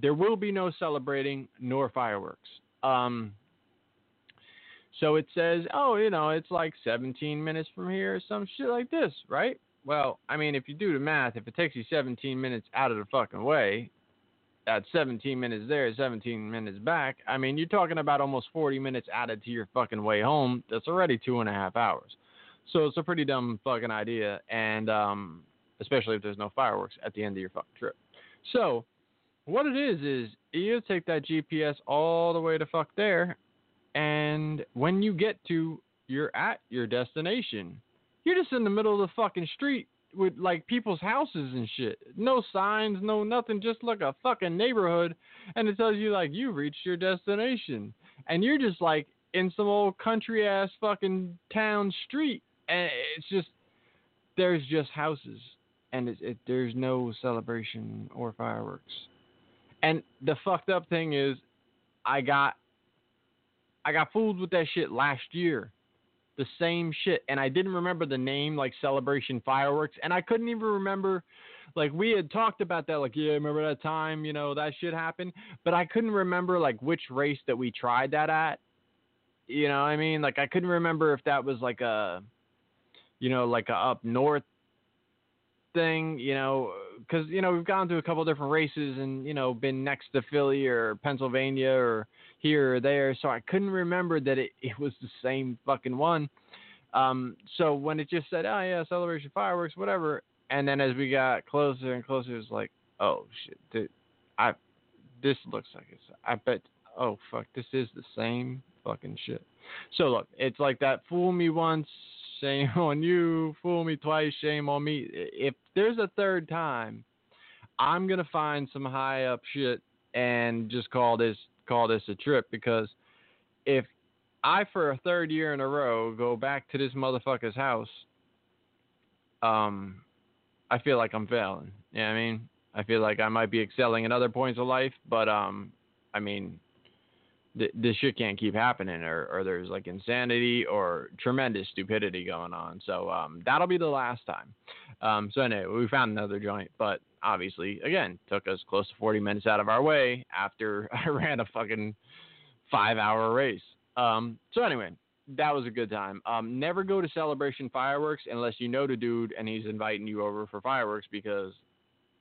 there will be no celebrating nor fireworks. Um, so it says, oh, you know, it's like 17 minutes from here or some shit like this, right? Well, I mean, if you do the math, if it takes you 17 minutes out of the fucking way, that's 17 minutes there, 17 minutes back. I mean, you're talking about almost 40 minutes added to your fucking way home. That's already two and a half hours. So it's a pretty dumb fucking idea, and um, especially if there's no fireworks at the end of your fucking trip. So what it is is you take that GPS all the way to fuck there, and when you get to you're at your destination, you're just in the middle of the fucking street with like people's houses and shit. No signs, no nothing, just like a fucking neighborhood and it tells you like you've reached your destination. And you're just like in some old country ass fucking town street and it's just there's just houses and it, it, there's no celebration or fireworks. And the fucked up thing is I got I got fooled with that shit last year. The same shit. And I didn't remember the name, like Celebration Fireworks. And I couldn't even remember, like, we had talked about that, like, yeah, remember that time, you know, that shit happened. But I couldn't remember, like, which race that we tried that at. You know what I mean? Like, I couldn't remember if that was like a, you know, like a up north thing, you know, because you know we've gone to a couple different races and you know been next to Philly or Pennsylvania or here or there, so I couldn't remember that it, it was the same fucking one. Um, so when it just said, "Oh yeah, celebration fireworks, whatever," and then as we got closer and closer, it's like, "Oh shit, dude, I this looks like it's I bet oh fuck, this is the same fucking shit." So look, it's like that fool me once, shame on you. Fool me twice, shame on me. If there's a third time, I'm gonna find some high up shit and just call this call this a trip because if I for a third year in a row go back to this motherfucker's house, um, I feel like I'm failing. You know what I mean? I feel like I might be excelling in other points of life, but um, I mean, th- this shit can't keep happening, or, or there's like insanity or tremendous stupidity going on. So um, that'll be the last time. Um, so anyway, we found another joint, but obviously, again, took us close to 40 minutes out of our way after I ran a fucking five-hour race. Um, so anyway, that was a good time. Um, never go to Celebration Fireworks unless you know the dude and he's inviting you over for fireworks because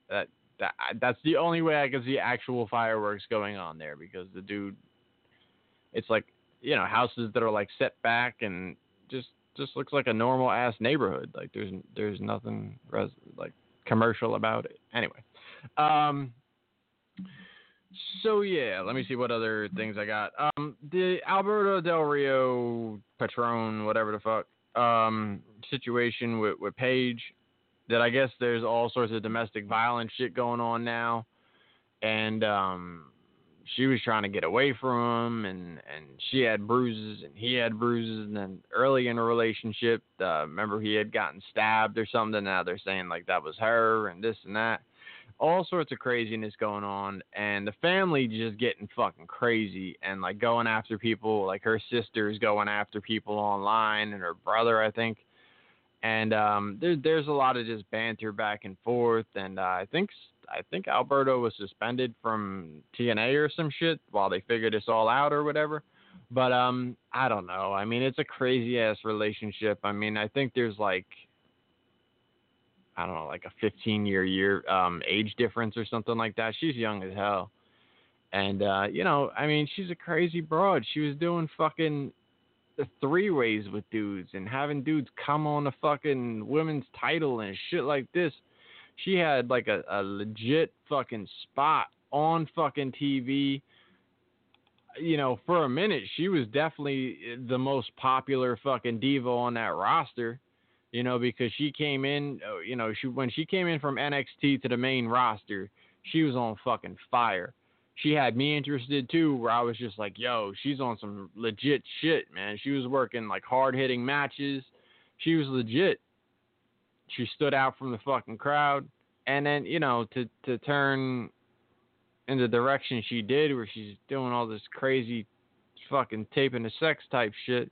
that that that's the only way I can see actual fireworks going on there because the dude, it's like you know houses that are like set back and just just looks like a normal ass neighborhood. Like there's there's nothing res, like commercial about it. Anyway, um, so yeah, let me see what other things I got. Um, the Alberto Del Rio Patron, whatever the fuck, um, situation with with Paige. That I guess there's all sorts of domestic violence shit going on now, and um, she was trying to get away from him, and and she had bruises, and he had bruises, and then early in a relationship, uh, remember he had gotten stabbed or something. Now they're saying like that was her, and this and that all sorts of craziness going on and the family just getting fucking crazy and like going after people like her sister's going after people online and her brother I think and um there, there's a lot of just banter back and forth and uh, I think I think Alberto was suspended from TNA or some shit while they figured this all out or whatever but um I don't know I mean it's a crazy ass relationship I mean I think there's like I don't know, like a 15 year year um, age difference or something like that. She's young as hell, and uh, you know, I mean, she's a crazy broad. She was doing fucking three ways with dudes and having dudes come on the fucking women's title and shit like this. She had like a, a legit fucking spot on fucking TV. You know, for a minute, she was definitely the most popular fucking diva on that roster you know, because she came in, uh, you know, she when she came in from NXT to the main roster, she was on fucking fire. She had me interested too, where I was just like, yo, she's on some legit shit, man. She was working like hard hitting matches. She was legit. She stood out from the fucking crowd. And then, you know, to to turn in the direction she did where she's doing all this crazy fucking taping the sex type shit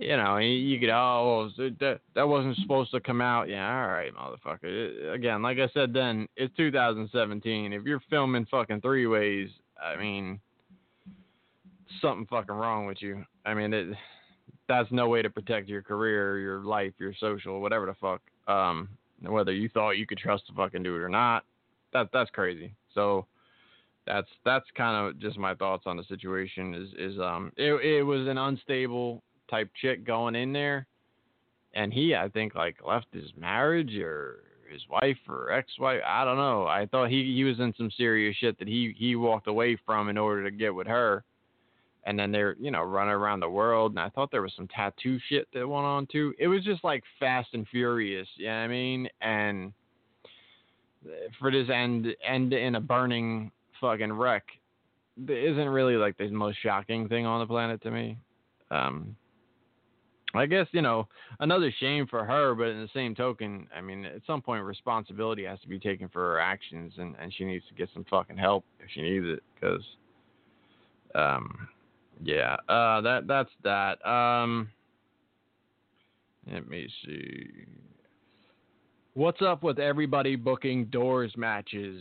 you know, you could oh that that wasn't supposed to come out. Yeah, all right, motherfucker. Again, like I said, then it's 2017. If you're filming fucking three ways, I mean, something fucking wrong with you. I mean, it, that's no way to protect your career, your life, your social, whatever the fuck. Um, whether you thought you could trust to fucking it or not, that that's crazy. So that's that's kind of just my thoughts on the situation. Is is um it it was an unstable type chick going in there, and he I think like left his marriage or his wife or ex-wife. I don't know. I thought he he was in some serious shit that he he walked away from in order to get with her. And then they're, you know, running around the world. And I thought there was some tattoo shit that went on too. It was just like fast and furious. You know what I mean? And for this end end in a burning fucking wreck isn't really like the most shocking thing on the planet to me. Um, I guess you know another shame for her, but in the same token, I mean, at some point, responsibility has to be taken for her actions, and and she needs to get some fucking help if she needs it, because, um, yeah, uh, that that's that. Um, let me see. What's up with everybody booking doors matches?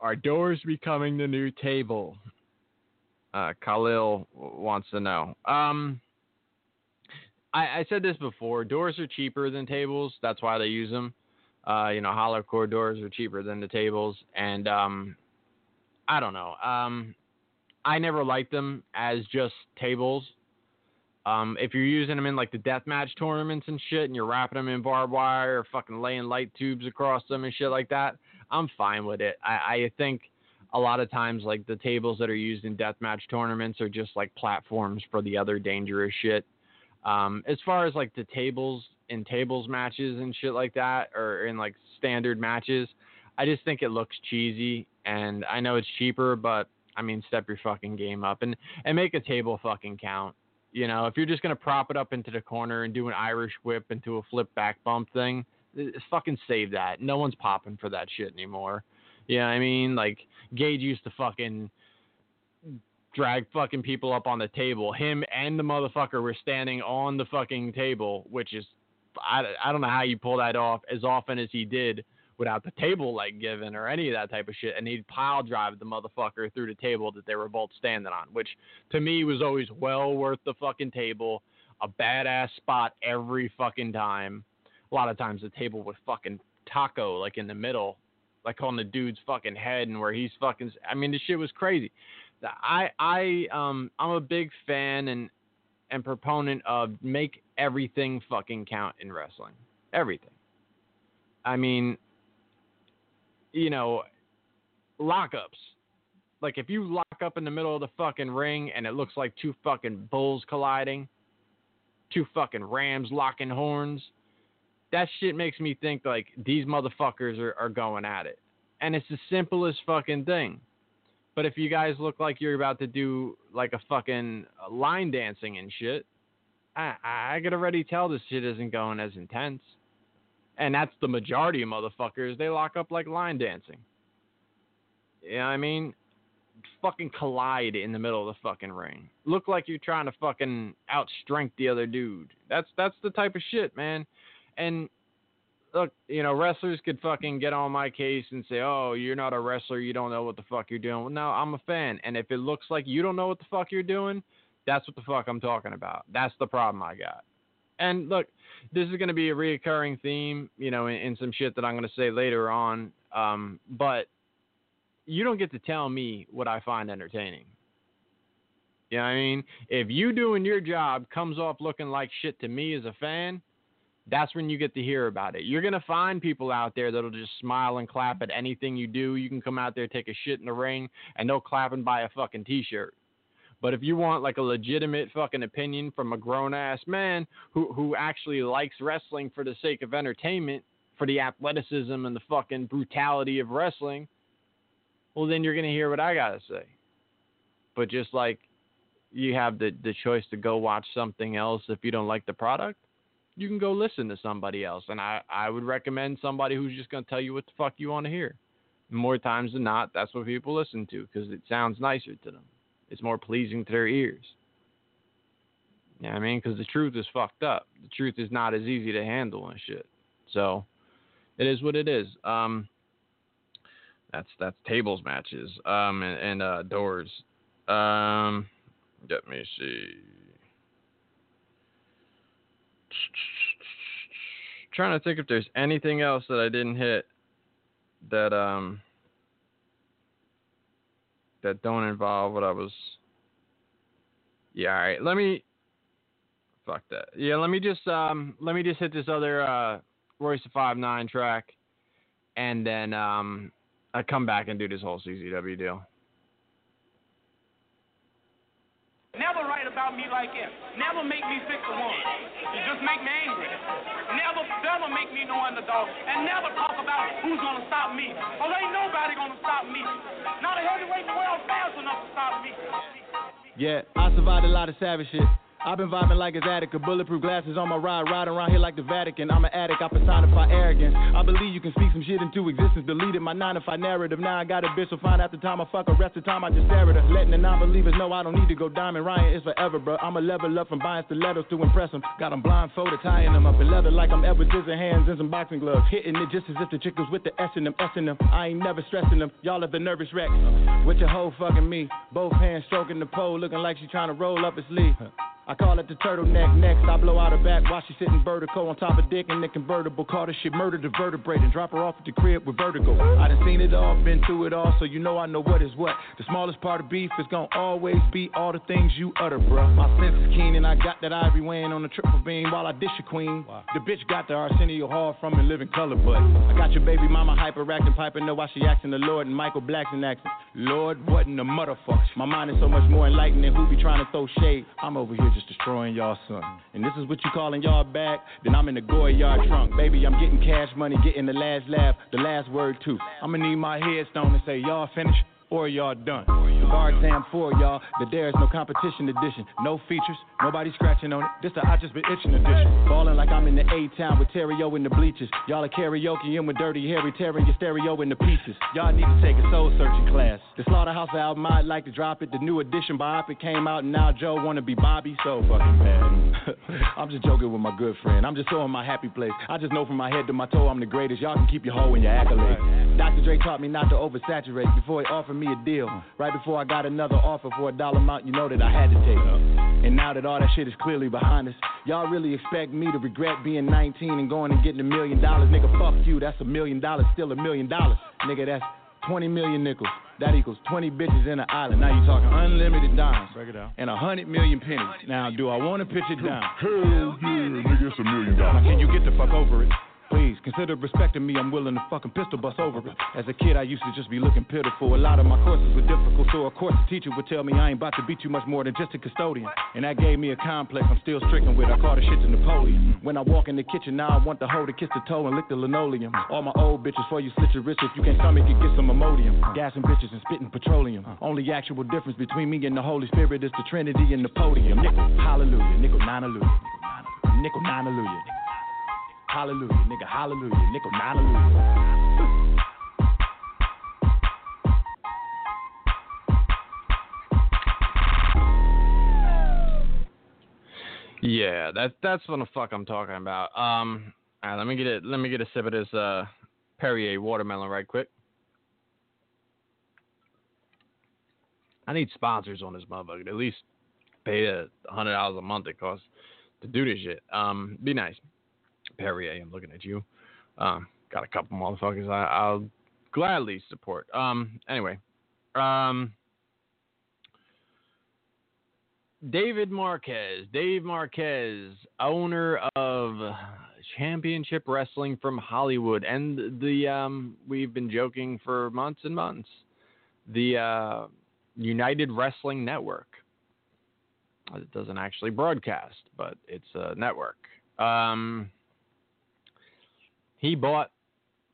Are doors becoming the new table? Uh, Khalil wants to know. Um I, I said this before. Doors are cheaper than tables. That's why they use them. Uh, you know, hollow core doors are cheaper than the tables, and um, I don't know. Um, I never liked them as just tables. Um, if you're using them in like the deathmatch tournaments and shit, and you're wrapping them in barbed wire or fucking laying light tubes across them and shit like that, I'm fine with it. I, I think a lot of times like the tables that are used in deathmatch tournaments are just like platforms for the other dangerous shit. Um, as far as like the tables in tables matches and shit like that, or in like standard matches, I just think it looks cheesy. And I know it's cheaper, but I mean, step your fucking game up and and make a table fucking count. You know, if you're just gonna prop it up into the corner and do an Irish whip into a flip back bump thing, fucking save that. No one's popping for that shit anymore. You know what I mean? Like Gage used to fucking drag fucking people up on the table. Him and the motherfucker were standing on the fucking table, which is I, I don't know how you pull that off as often as he did without the table leg given or any of that type of shit. And he'd pile drive the motherfucker through the table that they were both standing on, which to me was always well worth the fucking table. A badass spot every fucking time. A lot of times the table would fucking taco like in the middle, like on the dude's fucking head and where he's fucking. I mean, the shit was crazy. I I um I'm a big fan and and proponent of make everything fucking count in wrestling. Everything. I mean, you know, lockups. Like if you lock up in the middle of the fucking ring and it looks like two fucking bulls colliding, two fucking rams locking horns, that shit makes me think like these motherfuckers are, are going at it. And it's the simplest fucking thing. But if you guys look like you're about to do like a fucking line dancing and shit, I I could already tell this shit isn't going as intense. And that's the majority of motherfuckers. They lock up like line dancing. You know I mean? Fucking collide in the middle of the fucking ring. Look like you're trying to fucking outstrength the other dude. That's that's the type of shit, man. And look, you know, wrestlers could fucking get on my case and say, "Oh, you're not a wrestler. You don't know what the fuck you're doing." Well, no, I'm a fan, and if it looks like you don't know what the fuck you're doing, that's what the fuck I'm talking about. That's the problem I got. And look, this is going to be a reoccurring theme, you know, in, in some shit that I'm going to say later on. Um, but you don't get to tell me what I find entertaining. You know what I mean? If you doing your job comes off looking like shit to me as a fan, that's when you get to hear about it. You're gonna find people out there that'll just smile and clap at anything you do. You can come out there, take a shit in the ring, and they'll clap and buy a fucking t-shirt. But if you want like a legitimate fucking opinion from a grown ass man who who actually likes wrestling for the sake of entertainment, for the athleticism and the fucking brutality of wrestling, well then you're gonna hear what I gotta say. But just like you have the the choice to go watch something else if you don't like the product, you can go listen to somebody else. And I, I would recommend somebody who's just gonna tell you what the fuck you want to hear. More times than not, that's what people listen to because it sounds nicer to them. It's more pleasing to their ears. You know what I mean? Because the truth is fucked up. The truth is not as easy to handle and shit. So it is what it is. Um, that's that's tables matches um, and, and uh, doors. Um, let me see. Trying to think if there's anything else that I didn't hit that um that don't involve what I was. Yeah, all right. Let me. Fuck that. Yeah, let me just um let me just hit this other uh Royce Five Nine track, and then um I come back and do this whole CZW deal.
Never write about me like him. Never make me six to one. You just make me angry. Never, make me no underdog. And never talk about who's gonna stop me. Well, ain't nobody gonna stop me. Not a heavyweight in the world fast enough to stop me.
Yeah, I survived a lot of savage shit. I've been vibing like it's Attica, bulletproof glasses on my ride, riding around here like the Vatican. I'm an addict, I personify arrogance. I believe you can speak some shit into existence, deleted my 9 to 5 narrative. Now I got a bitch, so find out the time I fuck her, rest the time I just stare at her. Letting the non believers know I don't need to go diamond. Ryan is forever, bro. I'm a level up from buying stilettos to impress them. Got them blindfolded, tying them up in leather like I'm Edward Scissorhands and some boxing gloves. Hitting it just as if the chick was with the S in them, S in them. I ain't never stressing them. Y'all are the nervous wreck. With your hoe fucking me. Both hands stroking the pole, looking like she trying to roll up his sleeve. I call it the turtleneck. Next, I blow out her back while she's sitting vertical on top of dick in the convertible. Call this shit murder to vertebrate and drop her off at the crib with vertigo. I done seen it all, been through it all, so you know I know what is what. The smallest part of beef is gonna always be all the things you utter, bruh. My sense is keen and I got that ivory weighing on the triple beam while I dish a queen. The bitch got the Arsenio Hall from in living color, but I got your baby mama hyperacting, piping, know why she acting the Lord and Michael Blackson accent. Lord, what in the motherfucker? My mind is so much more enlightened than who be trying to throw shade. I'm over here just destroying y'all son. And this is what you calling y'all back? Then I'm in the Goyard trunk. Baby, I'm getting cash money, getting the last laugh, the last word too. I'ma need my headstone to say y'all finished or y'all done. Cigar Exam 4, y'all. The There is no competition edition. No features, nobody scratching on it. This the I just been itching edition. Ballin' like I'm in the A town with Terry O in the bleachers. Y'all are karaoke in with Dirty Harry, tearing your stereo into pieces. Y'all need to take a soul searching class. The Slaughterhouse album, I'd like to drop it. The new edition biopic came out, and now Joe wanna be Bobby. So fucking bad. I'm just joking with my good friend. I'm just showing my happy place. I just know from my head to my toe I'm the greatest. Y'all can keep your hoe in your accolades. Dr. Dre taught me not to oversaturate before he offered me a deal. Right before I got another offer for a dollar amount, you know that I had to take. And now that all that shit is clearly behind us, y'all really expect me to regret being 19 and going and getting a million dollars? Nigga, fuck you. That's a million dollars, still a million dollars. Nigga, that's 20 million nickels. That equals 20 bitches in an island. Now you talking unlimited dimes.
Break it down.
And a hundred million pennies. Now, do I want to pitch it down?
Hell yeah, nigga, it's a million dollars.
Now,
dollars.
can you get the fuck over it? Please consider respecting me. I'm willing to fucking pistol bust over it. As a kid, I used to just be looking pitiful. A lot of my courses were difficult, so of course the teacher would tell me I ain't about to be too much more than just a custodian. And that gave me a complex I'm still stricken with. I call the shit to Napoleon. When I walk in the kitchen, now I want the hoe to kiss the toe and lick the linoleum. All my old bitches for you slit your wrist if you can't stomach it, get some Imodium. Gassing bitches and spitting petroleum. Only actual difference between me and the Holy Spirit is the Trinity and the podium. Nickel, hallelujah, nickel, nine hallelujah. Nickel, nine hallelujah. Nigga, hallelujah, nickel, hallelujah.
Yeah, that's that's what the fuck I'm talking about. Um, all right, let me get it. Let me get a sip of this uh, Perrier watermelon right quick. I need sponsors on this motherfucker. At least pay a hundred dollars a month it costs to do this shit. Um, be nice, Perrier. I'm looking at you. Um, got a couple motherfuckers I, I'll gladly support. Um, anyway, um. David Marquez, Dave Marquez, owner of Championship Wrestling from Hollywood, and the um, we've been joking for months and months, the uh, United Wrestling Network. It doesn't actually broadcast, but it's a network. Um, he bought,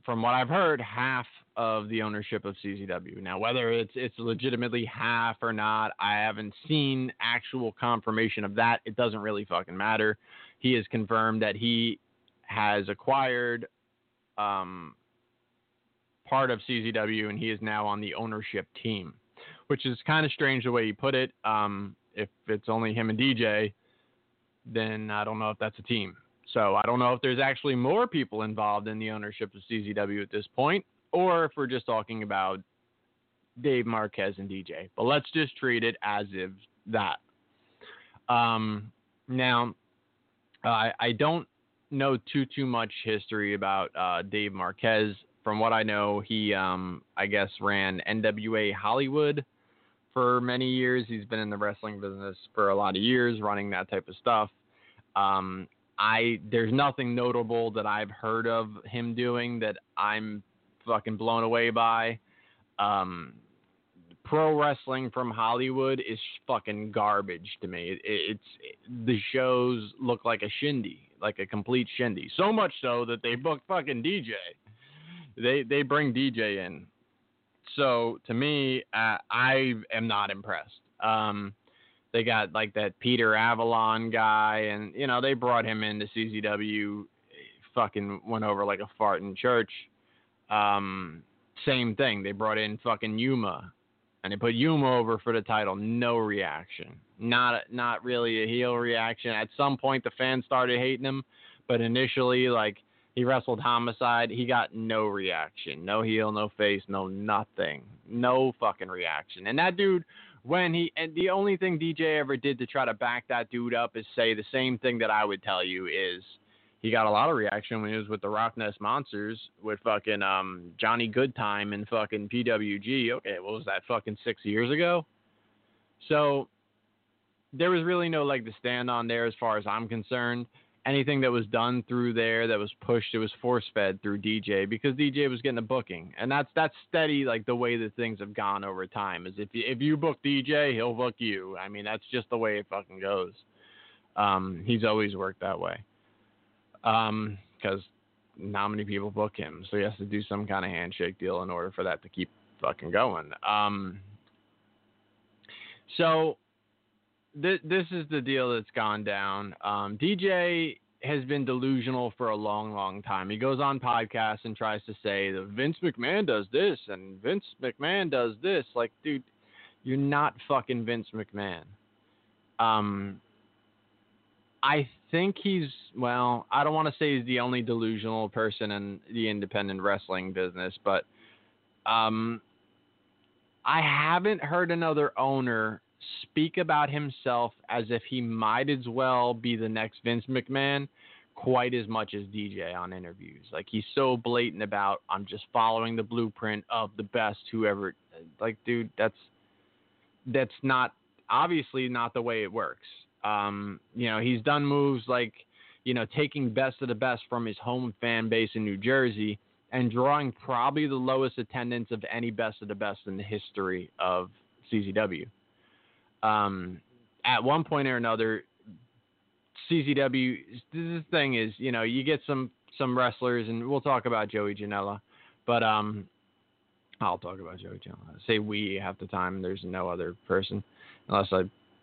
from what I've heard, half of the ownership of CZW. Now, whether it's it's legitimately half or not, I haven't seen actual confirmation of that. It doesn't really fucking matter. He has confirmed that he has acquired um, part of CZW and he is now on the ownership team, which is kind of strange the way he put it. Um, if it's only him and DJ, then I don't know if that's a team. So I don't know if there's actually more people involved in the ownership of CZW at this point, or if we're just talking about Dave Marquez and DJ. But let's just treat it as if that. Um, now, I I don't know too too much history about uh, Dave Marquez. From what I know, he um, I guess ran NWA Hollywood for many years. He's been in the wrestling business for a lot of years, running that type of stuff. Um, I there's nothing notable that I've heard of him doing that I'm fucking blown away by. Um, pro wrestling from Hollywood is fucking garbage to me. It, it's the shows look like a shindy, like a complete shindy. So much so that they booked fucking DJ. They they bring DJ in. So to me, uh, I am not impressed. Um, they got like that Peter Avalon guy, and you know they brought him into CZW. Fucking went over like a fart in church. Um, same thing. They brought in fucking Yuma, and they put Yuma over for the title. No reaction. Not not really a heel reaction. At some point, the fans started hating him, but initially, like he wrestled Homicide, he got no reaction. No heel, no face, no nothing. No fucking reaction. And that dude when he and the only thing DJ ever did to try to back that dude up is say the same thing that I would tell you is he got a lot of reaction when he was with the Rock Nest Monsters with fucking um Johnny Goodtime and fucking PWG. Okay, what was that fucking six years ago? So there was really no leg to stand on there as far as I'm concerned. Anything that was done through there that was pushed, it was force fed through DJ because DJ was getting the booking, and that's that's steady like the way that things have gone over time. Is if you, if you book DJ, he'll book you. I mean that's just the way it fucking goes. Um, he's always worked that way. Um, because not many people book him, so he has to do some kind of handshake deal in order for that to keep fucking going. Um, So th- this is the deal that's gone down. Um, DJ has been delusional for a long, long time. He goes on podcasts and tries to say that Vince McMahon does this and Vince McMahon does this. Like, dude, you're not fucking Vince McMahon. Um, I think he's well. I don't want to say he's the only delusional person in the independent wrestling business, but um, I haven't heard another owner speak about himself as if he might as well be the next Vince McMahon quite as much as DJ on interviews. Like he's so blatant about I'm just following the blueprint of the best whoever like dude that's that's not obviously not the way it works. Um, you know, he's done moves like, you know, taking best of the best from his home fan base in New Jersey and drawing probably the lowest attendance of any best of the best in the history of CZW. Um, at one point or another, CZW. The thing is, you know, you get some some wrestlers, and we'll talk about Joey Janela, but um, I'll talk about Joey Janela. Say we half the time. There's no other person, unless I,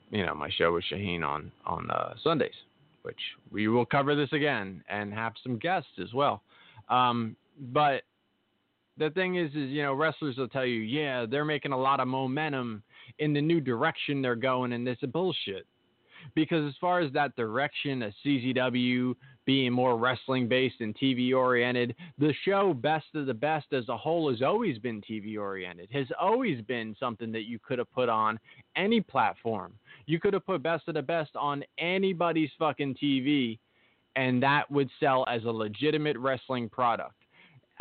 you know, my show with Shaheen on on uh, Sundays, which we will cover this again and have some guests as well. Um, but the thing is, is you know, wrestlers will tell you, yeah, they're making a lot of momentum in the new direction they're going, and this is bullshit. Because as far as that direction of CZW being more wrestling based and TV oriented, the show Best of the Best as a whole has always been TV oriented. Has always been something that you could have put on any platform. You could have put Best of the Best on anybody's fucking TV, and that would sell as a legitimate wrestling product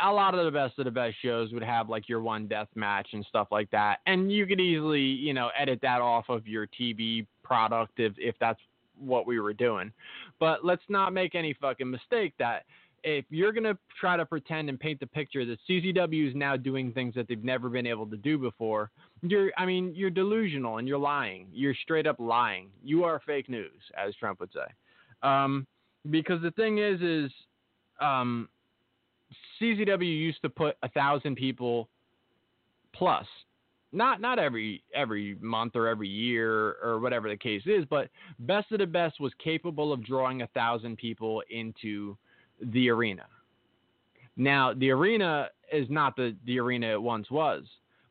a lot of the best of the best shows would have like your one death match and stuff like that, and you could easily you know edit that off of your TV product if if that's what we were doing. But let's not make any fucking mistake that if you're gonna try to pretend and paint the picture that CZW is now doing things that they've never been able to do before, you're I mean you're delusional and you're lying. You're straight up lying. You are fake news, as Trump would say. Um, because the thing is, is um, CZW used to put a thousand people plus, not not every every month or every year or whatever the case is, but Best of the Best was capable of drawing a thousand people into the arena. Now the arena is not the the arena it once was,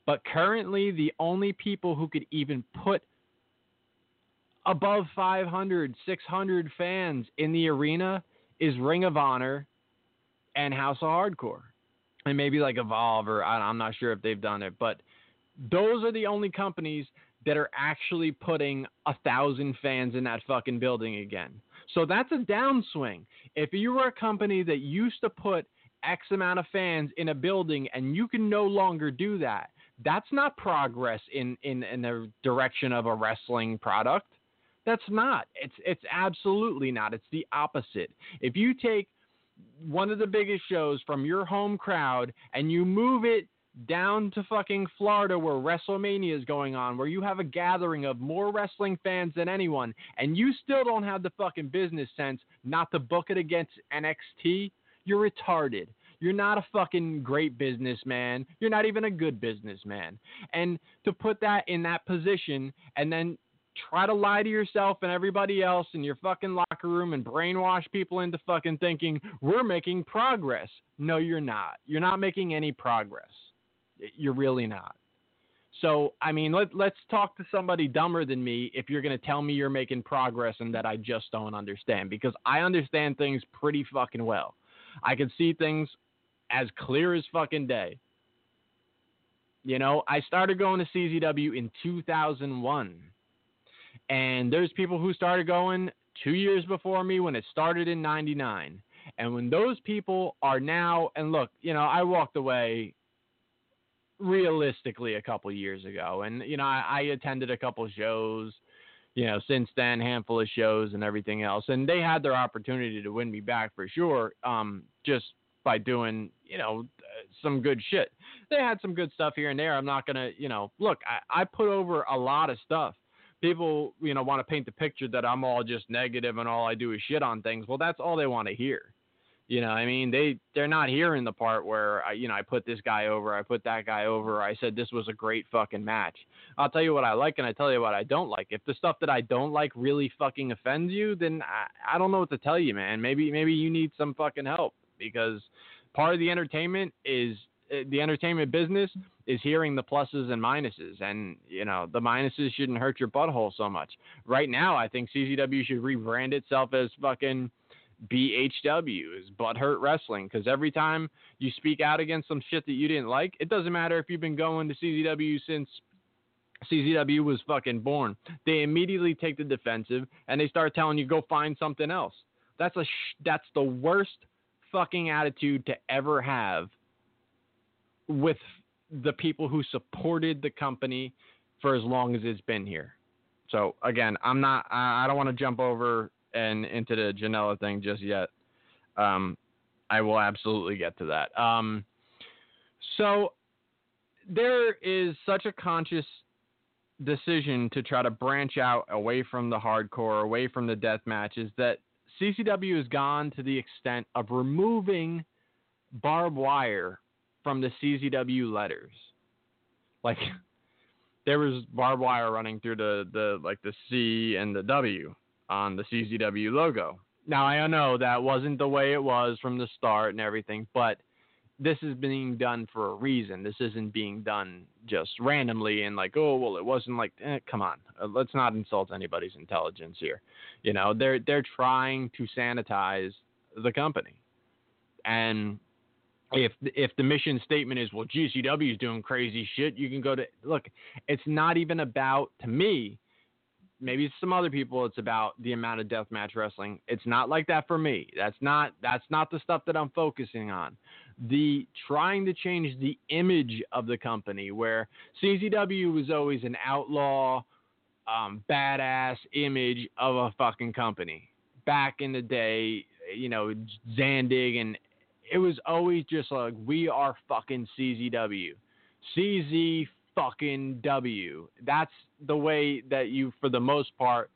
but currently the only people who could even put above 500, 600 fans in the arena is Ring of Honor and House of Hardcore, and maybe like Evolve or I'm not sure if they've done it, but those are the only companies that are actually putting a thousand fans in that fucking building again. So that's a downswing. If you were a company that used to put X amount of fans in a building and you can no longer do that, that's not progress in, in, in the direction of a wrestling product. That's not. It's it's absolutely not. It's the opposite. If you take one of the biggest shows from your home crowd and you move it down to fucking Florida where WrestleMania is going on, where you have a gathering of more wrestling fans than anyone, and you still don't have the fucking business sense not to book it against NXT, you're retarded. You're not a fucking great businessman. You're not even a good businessman. And to put that in that position and then try to lie to yourself and everybody else in your fucking locker room and brainwash people into fucking thinking we're making progress. No, you're not. You're not making any progress. You're really not. So, I mean, let, let's talk to somebody dumber than me if you're going to tell me you're making progress and that I just don't understand because I understand things pretty fucking well. I can see things as clear as fucking day. You know, I started going to CZW in 2001 and there's people who started going two years before me when it started in 99. And when those people are now, and look, you know, I walked away realistically a couple years ago. And, you know, I, I attended a couple shows, you know, since then, handful of shows and everything else. And they had their opportunity to win me back for sure, um, just by doing, you know, some good shit. They had some good stuff here and there. I'm not going to, you know, look, I, I put over a lot of stuff people, you know, want to paint the picture that I'm all just negative and all I do is shit on things. Well, that's all they want to hear. You know, I mean, they they're not hearing the part where I, you know, I put this guy over, I put that guy over, I said this was a great fucking match. I'll tell you what I like and I tell you what I don't like. If the stuff that I don't like really fucking offends you, then I, I don't know what to tell you, man. Maybe maybe you need some fucking help because part of the entertainment is Uh, the entertainment business is hearing the pluses and minuses, and you know the minuses shouldn't hurt your butthole so much. Right now, I think CZW should rebrand itself as fucking BHW, is Butthurt Wrestling, because every time you speak out against some shit that you didn't like, it doesn't matter if you've been going to CZW since CZW was fucking born. They immediately take the defensive and they start telling you go find something else. That's a sh- that's the worst fucking attitude to ever have with the people who supported the company for as long as it's been here. So again, I'm not. I don't want to jump over and into the Janela thing just yet. Um, I will absolutely get to that. Um, so there is such a conscious decision to try to branch out away from the hardcore, away from the death matches that CZW has gone to the extent of removing barbed wire from the CZW letters. Like there was barbed wire running through the, the like the C and the W on the CZW logo. Now I know that wasn't the way it was from the start and everything, but this is being done for a reason. This isn't being done just randomly and like, oh well, it wasn't like. Eh, come on, uh, let's not insult anybody's intelligence here. You know, they're they're trying to sanitize the company, and if if the mission statement is well GCW is doing crazy shit, you can go to look. It's not even about to me. Maybe some other people. It's about the amount of deathmatch wrestling. It's not like that for me. That's not that's not the stuff that I'm focusing on. The trying to change the image of the company, where CZW was always an outlaw, um, badass image of a fucking company. Back in the day, you know, Zandig and it was always just like we are fucking CZW, CZ fucking W. That's the way that you, for the most part,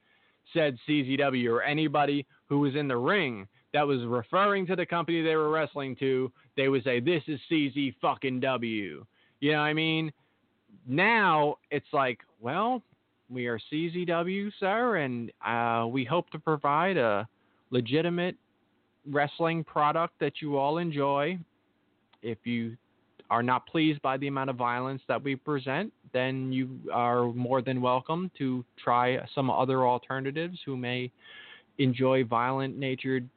said CZW or anybody who was in the ring that was referring to the company they were wrestling to. They would say, "This is CZ fucking W." You know what I mean? Now it's like, well, we are CZW, sir, and uh, we hope to provide a legitimate wrestling product that you all enjoy. If you are not pleased by the amount of violence that we present, then you are more than welcome to try some other alternatives who may enjoy violent natured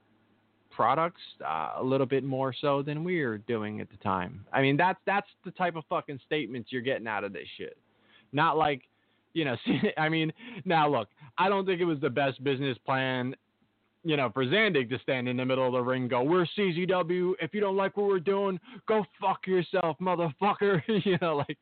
products uh, a little bit more so than we're doing at the time. I mean, that's that's the type of fucking statements you're getting out of this shit. Not like, you know, I mean, now look, I don't think it was the best business plan you know, for Zandig to stand in the middle of the ring, go, "We're CZW. If you don't like what we're doing, go fuck yourself, motherfucker." you know, like,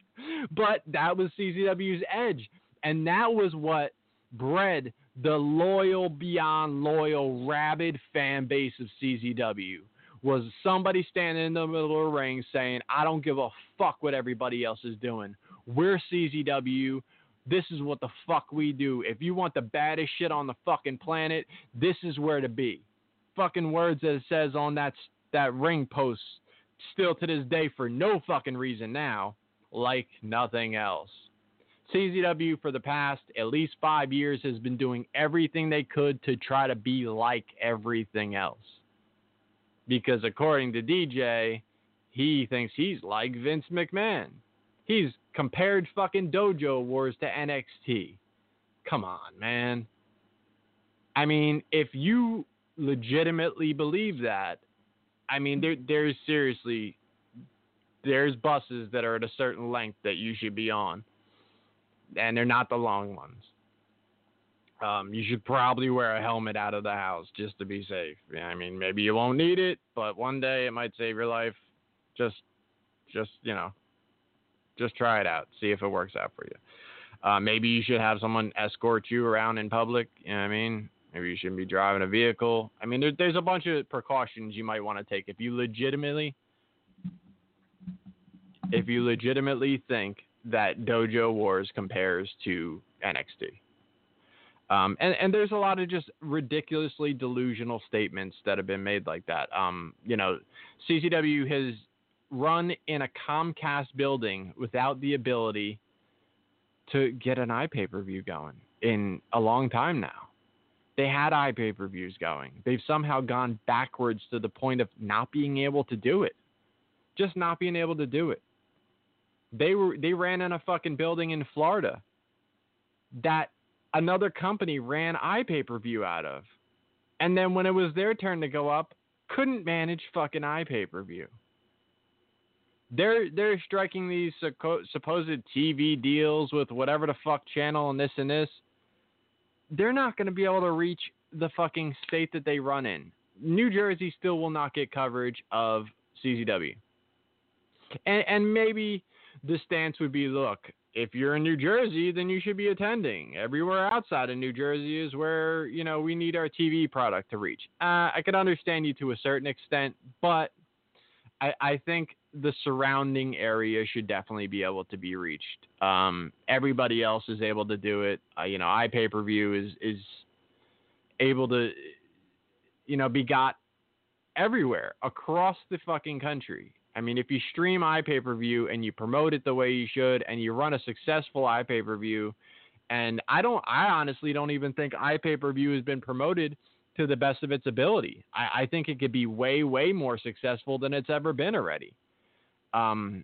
but that was CZW's edge, and that was what bred the loyal beyond loyal, rabid fan base of CZW. Was somebody standing in the middle of the ring saying, "I don't give a fuck what everybody else is doing. We're CZW." This is what the fuck we do. If you want the baddest shit on the fucking planet, this is where to be. Fucking words that it says on that that ring post still to this day for no fucking reason now, like nothing else. CZW for the past at least five years has been doing everything they could to try to be like everything else. Because according to DJ, he thinks he's like Vince McMahon. He's compared fucking Dojo Wars to NXT. Come on, man. I mean, if you legitimately believe that, I mean, there, there's seriously, there's buses that are at a certain length that you should be on, and they're not the long ones. Um, you should probably wear a helmet out of the house just to be safe. I mean, maybe you won't need it, but one day it might save your life. Just, just you know, just try it out. See if it works out for you. Uh, maybe you should have someone escort you around in public. You know what I mean? Maybe you shouldn't be driving a vehicle. I mean, there, there's a bunch of precautions you might want to take if you legitimately, if you legitimately think that Dojo Wars compares to NXT. Um, and, and there's a lot of just ridiculously delusional statements that have been made like that. Um, you know, CZW has run in a Comcast building without the ability to get an iPay per view going in a long time now. They had iPay per views going. They've somehow gone backwards to the point of not being able to do it. Just not being able to do it. They were they ran in a fucking building in Florida that another company ran iPay per view out of. And then when it was their turn to go up, couldn't manage fucking iPay per view. They're they're striking these supposed TV deals with whatever the fuck channel and this and this. They're not going to be able to reach the fucking state that they run in. New Jersey still will not get coverage of CZW. And, and maybe the stance would be look, if you're in New Jersey, then you should be attending. Everywhere outside of New Jersey is where, you know, we need our TV product to reach. Uh, I can understand you to a certain extent, but I, I think the surrounding area should definitely be able to be reached. Um, everybody else is able to do it. Uh, you know, iPay per view is is able to, you know, be got everywhere across the fucking country. I mean, if you stream iPay per view and you promote it the way you should, and you run a successful iPay per view, and I don't, I honestly don't even think iPay per view has been promoted to the best of its ability. I, I think it could be way, way more successful than it's ever been already. Um,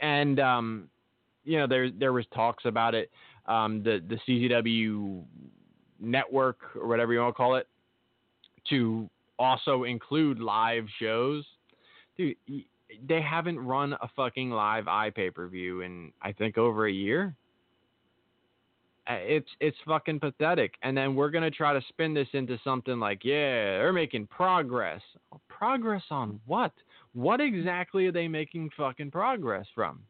and um, you know, there there was talks about it. Um, the the CZW network or whatever you want to call it to also include live shows dude, they haven't run a fucking live iPay per view in I think over a year. It's it's fucking pathetic. And then we're gonna try to spin this into something like, yeah, they're making progress. Progress on what? What exactly are they making fucking progress from?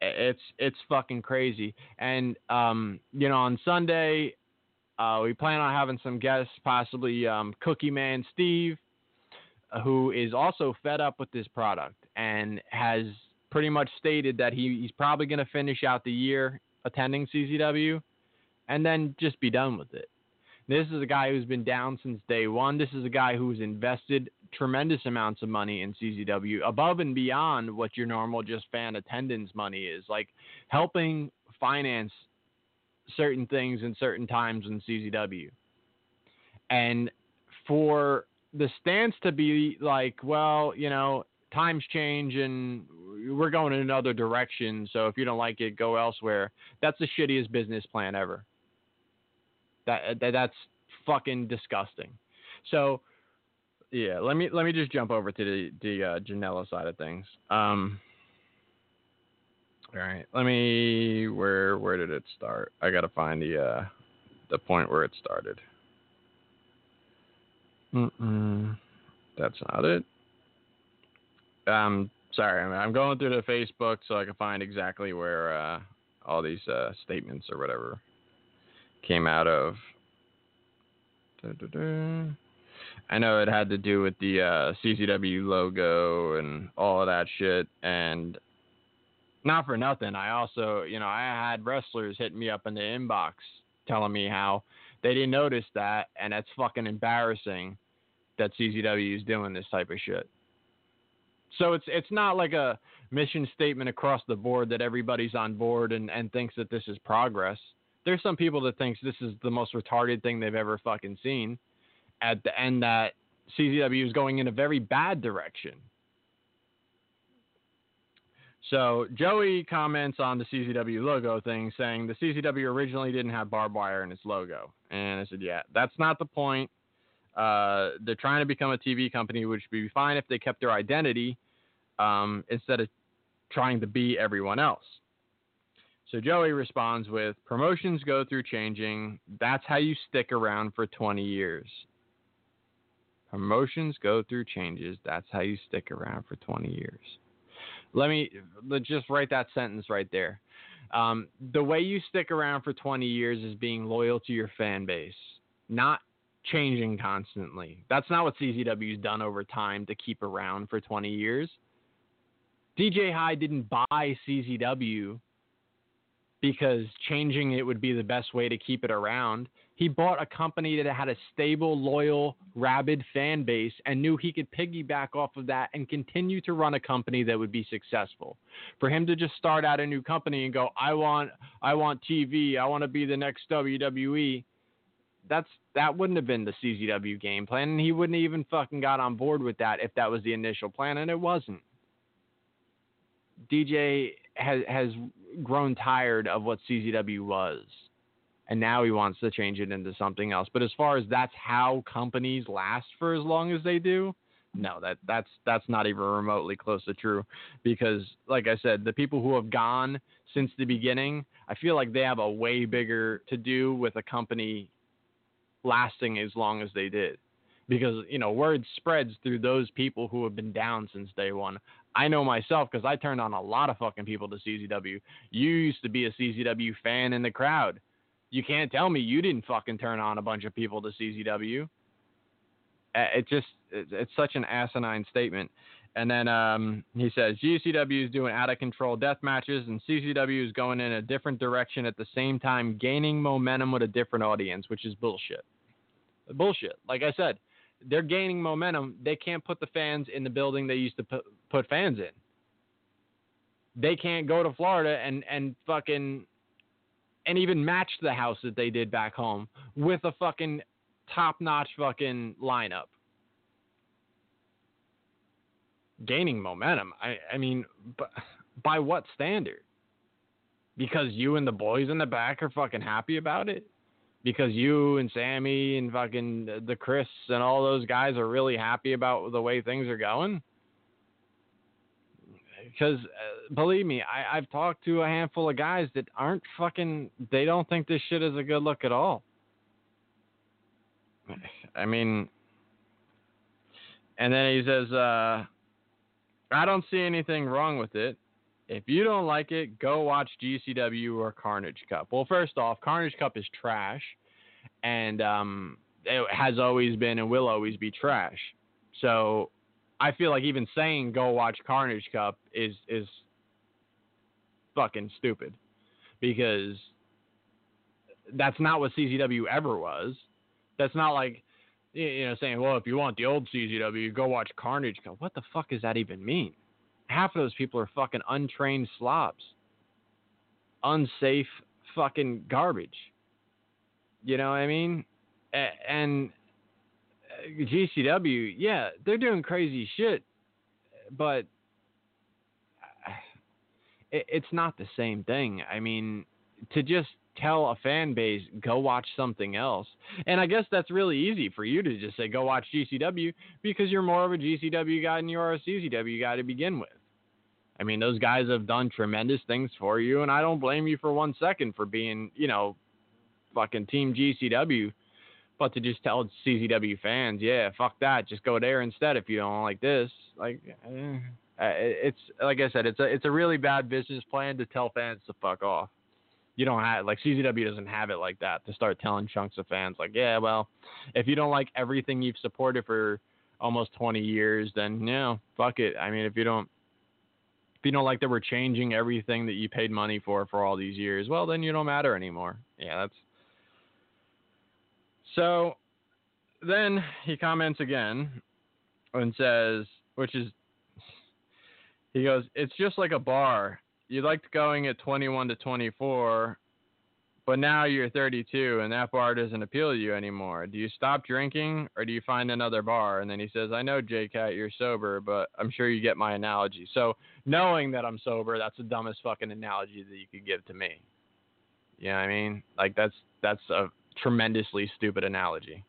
It's it's fucking crazy. And um, you know, on Sunday, uh, we plan on having some guests, possibly um, Cookie Man Steve who is also fed up with this product and has pretty much stated that he, he's probably going to finish out the year attending CZW and then just be done with it. This is a guy who's been down since day one. This is a guy who's invested tremendous amounts of money in CZW above and beyond what your normal just fan attendance money is, like helping finance certain things in certain times in CZW. And for the stance to be like, well, you know, times change and we're going in another direction. So if you don't like it, go elsewhere. That's the shittiest business plan ever. That, that that's fucking disgusting. So yeah, let me let me just jump over to the the uh, Janela side of things. Um, all right, let me where where did it start? I gotta find the uh, the point where it started. Mm-mm. That's not it. Um, sorry, I'm going through the Facebook so I can find exactly where uh, all these uh, statements or whatever came out of. Da-da-da. I know it had to do with the uh, CZW logo and all of that shit, and not for nothing. I also, you know, I had wrestlers hitting me up in the inbox telling me how they didn't notice that, and that's fucking embarrassing that CZW is doing this type of shit. So it's it's not like a mission statement across the board that everybody's on board and, and thinks that this is progress. There's some people that thinks this is the most retarded thing they've ever fucking seen. At the end that CZW is going in a very bad direction. So Joey comments on the CZW logo thing, saying the CZW originally didn't have barbed wire in its logo, and I said, yeah, that's not the point. Uh, they're trying to become a TV company, which would be fine if they kept their identity um, instead of trying to be everyone else. So Joey responds with promotions go through changing. That's how you stick around for 20 years. Promotions go through changes. That's how you stick around for 20 years. Let me let's just write that sentence right there. Um, the way you stick around for 20 years is being loyal to your fan base, not changing constantly. That's not what CZW's done over time to keep around for 20 years. DJ Hyde didn't buy CZW because changing it would be the best way to keep it around. He bought a company that had a stable, loyal, rabid fan base and knew he could piggyback off of that and continue to run a company that would be successful. For him to just start out a new company and go, "I want I want TV, I want to be the next WWE." That's that wouldn't have been the CZW game plan and he wouldn't even fucking got on board with that if that was the initial plan and it wasn't. DJ has has grown tired of what CZW was, and now he wants to change it into something else. But as far as that's how companies last for as long as they do, no, that that's that's not even remotely close to true. Because, like I said, the people who have gone since the beginning, I feel like they have a way bigger to do with a company lasting as long as they did because you know word spreads through those people who have been down since day one. I know myself because I turned on a lot of fucking people to CZW. You used to be a CZW fan in the crowd. You can't tell me you didn't fucking turn on a bunch of people to CZW. It just it's such an asinine statement. And then um, he says GCW is doing out of control death matches, and CZW is going in a different direction at the same time, gaining momentum with a different audience, which is bullshit. Bullshit. Like I said, they're gaining momentum. They can't put the fans in the building they used to put, put fans in. They can't go to Florida and and fucking and even match the house that they did back home with a fucking top notch fucking lineup. Gaining momentum. I I mean, but by what standard? Because you and the boys in the back are fucking happy about it? Because you and Sammy and fucking the Chris and all those guys are really happy about the way things are going. Because uh, believe me, I, I've talked to a handful of guys that aren't fucking. They don't think this shit is a good look at all. I mean, and then he says, uh, "I don't see anything wrong with it. If you don't like it, go watch GCW or Carnage Cup. Well, first off, Carnage Cup is trash, and um, it has always been and will always be trash. So I feel like even saying go watch Carnage Cup is is fucking stupid because that's not what CZW ever was. That's not like you know saying, well, if you want the old CZW, go watch Carnage Cup. What the fuck does that even mean? Half of those people are fucking untrained slobs, unsafe fucking garbage. You know what I mean? And uh, GCW, yeah, they're doing crazy shit, but it's not the same thing. I mean, to just tell a fan base go watch something else. And I guess that's really easy for you to just say go watch GCW because you're more of a GCW guy than you are a CZW guy to begin with. I mean, those guys have done tremendous things for you, and I don't blame you for one second for being, you know, fucking Team GCW. But to just tell CZW fans, yeah, fuck that, just go there instead if you don't like this. Like, eh, it's like I said, it's a it's a really bad business plan to tell fans to fuck off you don't have like CZW doesn't have it like that to start telling chunks of fans like, yeah, well, if you don't like everything you've supported for almost 20 years, then know, fuck it. I mean, if you don't you don't like that we're changing everything that you paid money for for all these years, well, then you don't matter anymore. Yeah, that's so. Then he comments again and says, which is, he goes, it's just like a bar you liked going at 21 to 24, but now you're 32 and that bar doesn't appeal to you anymore. Do you stop drinking or do you find another bar? And then he says, I know, J Cat, you're sober, but I'm sure you get my analogy. So knowing that I'm sober, that's the dumbest fucking analogy that you could give to me. You know what I mean? Like that's that's a tremendously stupid analogy.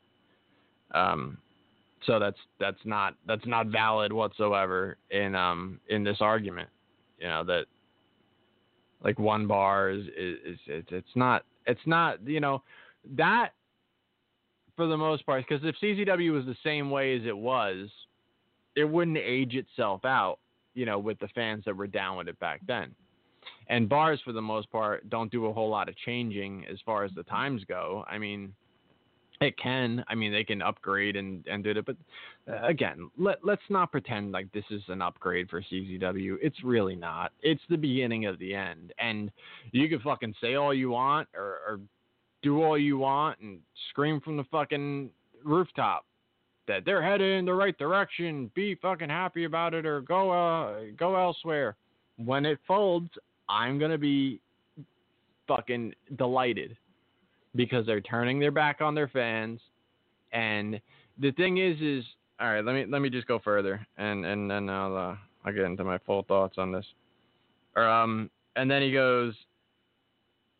Um, so that's that's not that's not valid whatsoever in um in this argument. You know that like one bar is, is, is it's, it's not it's not you know that for the most part because if CZW was the same way as it was, it wouldn't age itself out, you know, with the fans that were down with it back then. And bars for the most part don't do a whole lot of changing as far as the times go. I mean, It can. I mean, they can upgrade and and do it, but uh, again, let let's not pretend like this is an upgrade for CZW. It's really not. It's the beginning of the end, and you can fucking say all you want or, or do all you want and scream from the fucking rooftop that they're headed in the right direction. Be fucking happy about it or go uh go elsewhere. When it folds, I'm gonna be fucking delighted because they're turning their back on their fans. And the thing is, is all right. Let me let me just go further, and and then I'll uh, I'll get into my full thoughts on this. Um, and then he goes,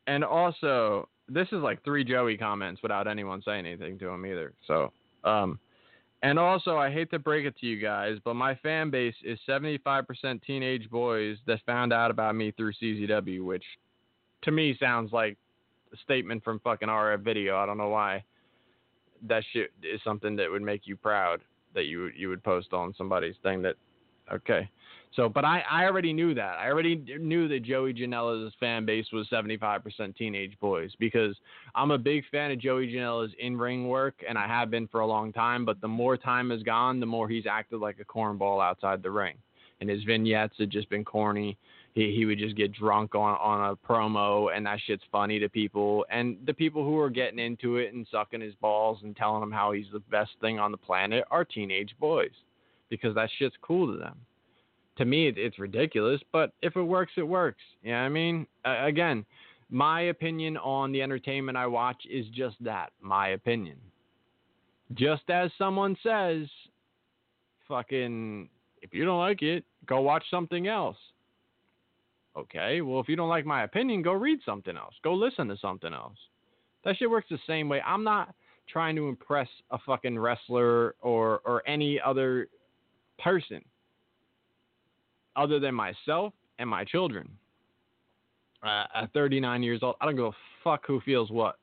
and also this is like three Joey comments without anyone saying anything to him either. So, um, and also I hate to break it to you guys, but my fan base is 75% teenage boys that found out about me through CZW, which to me sounds like statement from fucking RF video. I don't know why that shit is something that would make you proud that you you would post on somebody's thing that okay. So, but I, I already knew that. I already knew that Joey Janela's fan base was 75% teenage boys because I'm a big fan of Joey Janela's in ring work, and I have been for a long time. But the more time has gone, the more he's acted like a cornball outside the ring. And his vignettes had just been corny. He, he would just get drunk on, on a promo, and that shit's funny to people. And the people who are getting into it and sucking his balls and telling him how he's the best thing on the planet are teenage boys because that shit's cool to them. To me it's ridiculous but if it works it works. You know what i mean? Uh, again my opinion on the entertainment i watch is just that my opinion. Just as someone says fucking if you don't like it go watch something else okay well if you don't like my opinion go read something else go listen to something else that shit works the same way i'm not trying to impress a fucking wrestler or or any other person other than myself and my children. Uh, at 39 years old, I don't give a fuck who feels what.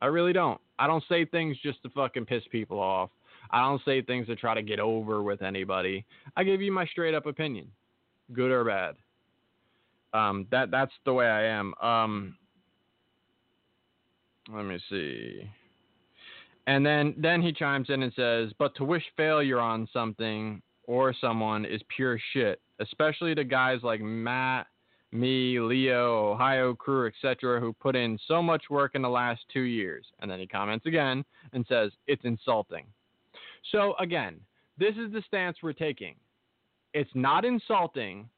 I really don't. I don't say things just to fucking piss people off. I don't say things to try to get over with anybody. I give you my straight up opinion, good or bad. Um, that that's the way I am. Um, let me see. And then then he chimes in and says, "But to wish failure on something or someone is pure shit, especially to guys like Matt, me, Lio, Ohio crew, etc., who put in so much work in the last two years. And then he comments again and says, It's insulting. So, again, this is the stance we're taking. It's not insulting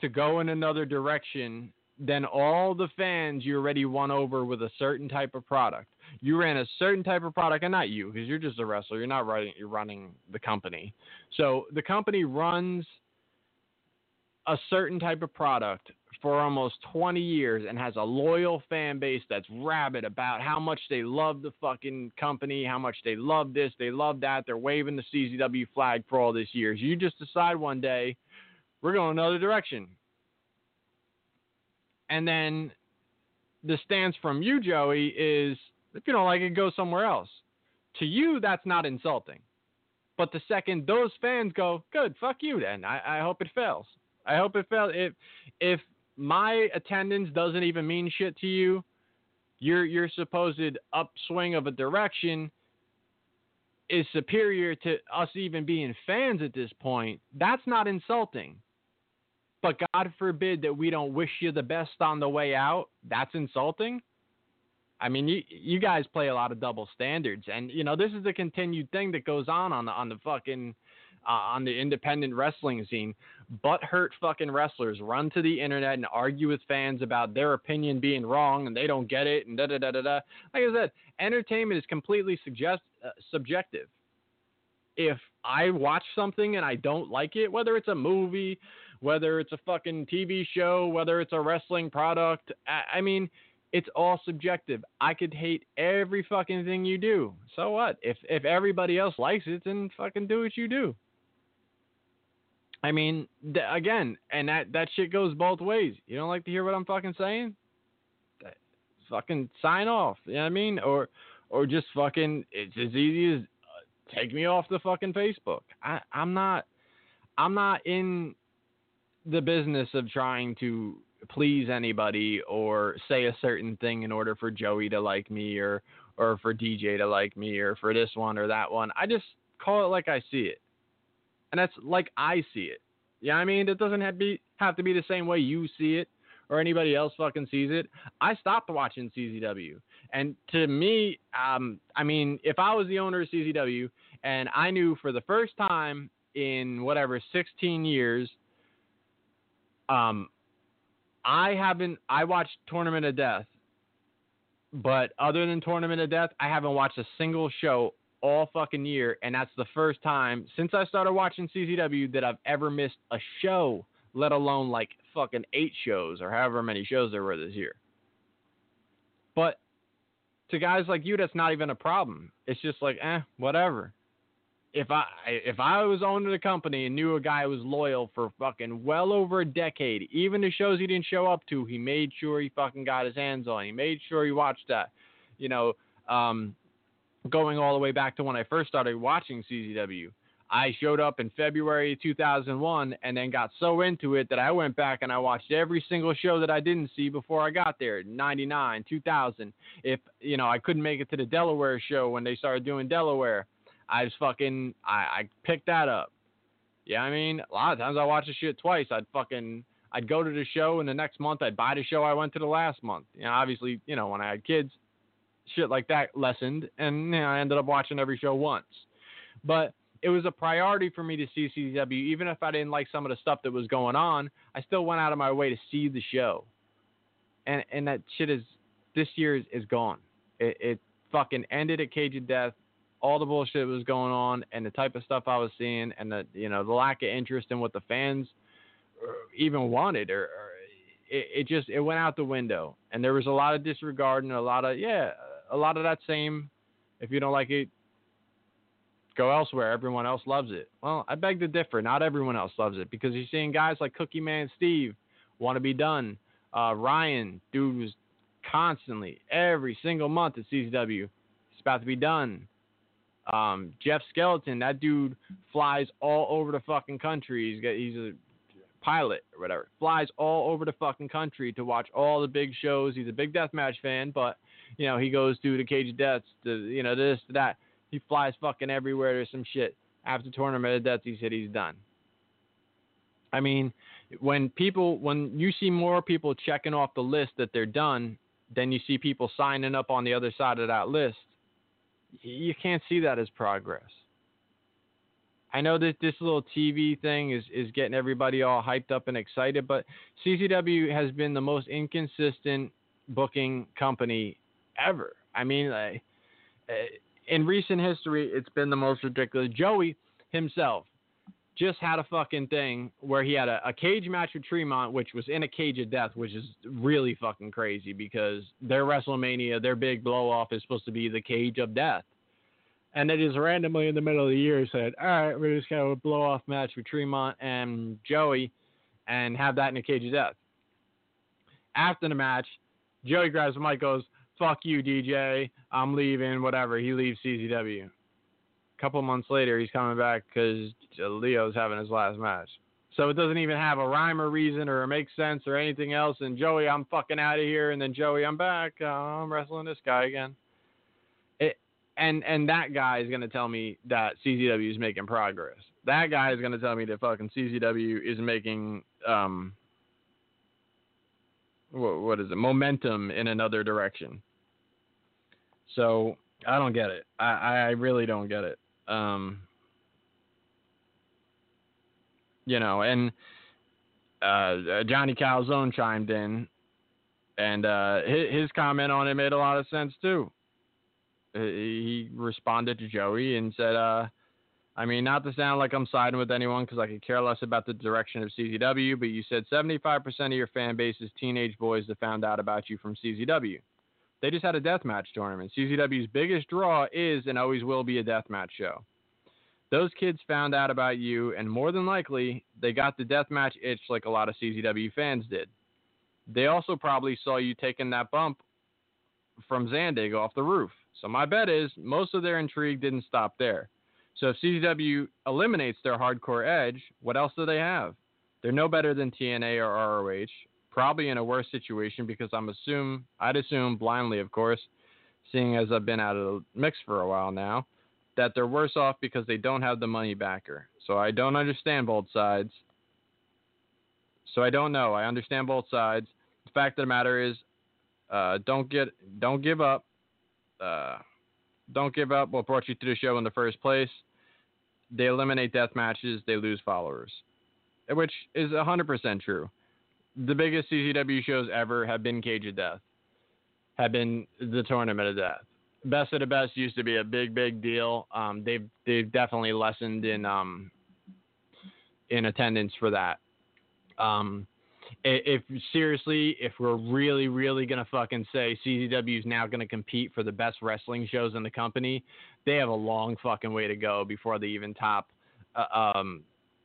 to go in another direction than all the fans you already won over with a certain type of product you ran a certain type of product, and not you, because you're just a wrestler. You're not running. You're running the company. So the company runs a certain type of product for almost 20 years and has a loyal fan base that's rabid about how much they love the fucking company, how much they love this, they love that. They're waving the CZW flag for all these years. You just decide one day, we're going another direction. And then the stance from you, Joey, is if you don't like it, go somewhere else. To you, that's not insulting. But the second those fans go, good, fuck you then. I, I hope it fails. I hope it fails. If if my attendance doesn't even mean shit to you, your your supposed upswing of a direction is superior to us even being fans at this point. That's not insulting. But God forbid that we don't wish you the best on the way out. That's insulting. I mean, you you guys play a lot of double standards, and you know this is a continued thing that goes on on the on the fucking uh, on the independent wrestling scene. Butt hurt fucking wrestlers run to the internet and argue with fans about their opinion being wrong and they don't get it and da da da da da. Like I said, entertainment is completely suggest uh, subjective. If I watch something and I don't like it, whether it's a movie, whether it's a fucking TV show, whether it's a wrestling product, I, I mean it's all subjective. I could hate every fucking thing you do. So what? If if everybody else likes it, then fucking do what you do. I mean, th- again, and that that shit goes both ways. You don't like to hear what I'm fucking saying? That, fucking sign off. You know what I mean? Or or just fucking. It's as easy as uh, take me off the fucking Facebook. I I'm not I'm not in the business of trying to please anybody or say a certain thing in order for Joey to like me or or for DJ to like me or for this one or that one. I just call it like I see it. And that's like I see it. Yeah, I mean, it doesn't have to be have to be the same way you see it or anybody else fucking sees it. I stopped watching CZW. And to me, um, I mean, if I was the owner of CZW and I knew for the first time in whatever 16 years, um, I haven't. I watched Tournament of Death, but other than Tournament of Death, I haven't watched a single show all fucking year, and that's the first time since I started watching CZW that I've ever missed a show, let alone like fucking eight shows or however many shows there were this year. But to guys like you, that's not even a problem. It's just like, eh, whatever if I if I was owning a company and knew a guy was loyal for fucking well over a decade, even the shows he didn't show up to, he made sure he fucking got his hands on. He made sure he watched that. You know, um, going all the way back to when I first started watching CZW. I showed up in February 2001 and then got so into it that I went back and I watched every single show that I didn't see before I got there. 99, 2000. If, you know, I couldn't make it to the Delaware show when they started doing Delaware. I just fucking I, I picked that up. Yeah, I mean, a lot of times I watch the shit twice. I'd fucking I'd go to the show and the next month I'd buy the show I went to the last month. You know, obviously, you know, when I had kids, shit like that lessened and you know, I ended up watching every show once. But it was a priority for me to see CZW, even if I didn't like some of the stuff that was going on. I still went out of my way to see the show, and and that shit is this year is, is gone. It, it fucking ended at Cage of Death all the bullshit was going on and the type of stuff I was seeing and the you know the lack of interest in what the fans uh, even wanted or, or it, it, just it went out the window. And there was a lot of disregard and a lot of yeah a lot of that same if you don't like it go elsewhere. Everyone else loves it. Well I beg to differ. Not everyone else loves it because you're seeing guys like Cookie Man Steve want to be done. Uh, Ryan dude was constantly every single month at CZW it's about to be done um, Jeff Skeleton, that dude flies all over the fucking country. He's got, he's a pilot or whatever. Flies all over the fucking country to watch all the big shows. He's a big deathmatch fan, but you know he goes to the Cage of Deaths, to you know this, to that. He flies fucking everywhere. There's some shit. After Tournament of Death, he said he's done. I mean, when people, when you see more people checking off the list that they're done, then you see people signing up on the other side of that list you can't see that as progress. I know that this little TV thing is, is getting everybody all hyped up and excited, but CZW has been the most inconsistent booking company ever. I mean, eh, in recent history, it's been the most ridiculous. Joey himself just had a fucking thing where he had a, a, cage match with Tremont, which was in a cage of death, which is really fucking crazy because their WrestleMania, their big blow off is supposed to be the cage of death. And they just randomly in the middle of the year said, all right, we're just going to blow off match with Tremont and Joey and have that in a cage of death. After the match, Joey grabs the mic, goes, fuck you, DJ. I'm leaving, whatever. He leaves CZW couple months later, he's coming back because Lio's having his last match. So it doesn't even have a rhyme or reason or make sense or anything else. And Joey, I'm fucking out of here. And then Joey, I'm back. Uh, I'm wrestling this guy again. It, and and that guy is gonna tell me that CZW is making progress. That guy is gonna tell me that fucking CZW is making um what, what is it momentum in another direction. So I don't get it. I, I really don't get it. Um, you know, and uh, Johnny Calzone chimed in, and uh, his, his, comment on it made a lot of sense too. He responded to Joey and said, uh, I mean, not to sound like I'm siding with anyone because I could care less about the direction of CZW, but you said 75% of your fan base is teenage boys that found out about you from CZW. They just had a deathmatch tournament. CZW's biggest draw is and always will be a deathmatch show. Those kids found out about you, and more than likely, they got the deathmatch itch like a lot of CZW fans did. They also probably saw you taking that bump from Zandig off the roof. So my bet is most of their intrigue didn't stop there. So if CZW eliminates their hardcore edge, what else do they have? They're no better than TNA or ROH. Probably in a worse situation because I'm assume I'd assume blindly, of course, seeing as I've been out of the mix for a while now, that they're worse off because they don't have the money backer. So I don't understand both sides. So I don't know. I understand both sides. The fact of the matter is, uh, don't get, don't give up. Uh, don't give up. What brought you to the show in the first place? They eliminate death matches. They lose followers, which is 100% true. The biggest CZW shows ever have been Cage of Death, have been the Tournament of Death. Best of the Best used to be a big, big deal. Um, they've they've definitely lessened in um, in attendance for that. Um, if, if seriously, if we're really, really gonna fucking say CZW is now gonna compete for the best wrestling shows in the company, they have a long fucking way to go before they even top uh, um,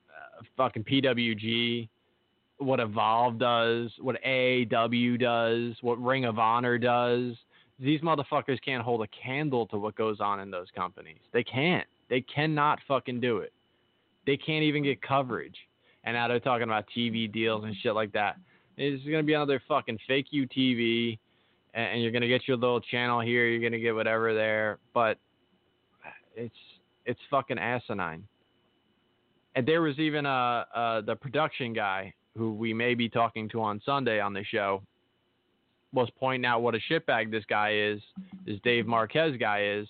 uh, fucking PWG, what Evolve does, what AAW does, what Ring of Honor does. These motherfuckers can't hold a candle to what goes on in those companies. They can't. They cannot fucking do it. They can't even get coverage and now they're talking about TV deals and shit like that. It's gonna be another fucking fake UTV, and you're gonna get your little channel here. You're gonna get whatever there, but it's it's fucking asinine. And there was even a, uh the production guy who we may be talking to on Sunday on the show was pointing out what a shitbag this guy is, this Dave Marquez guy is,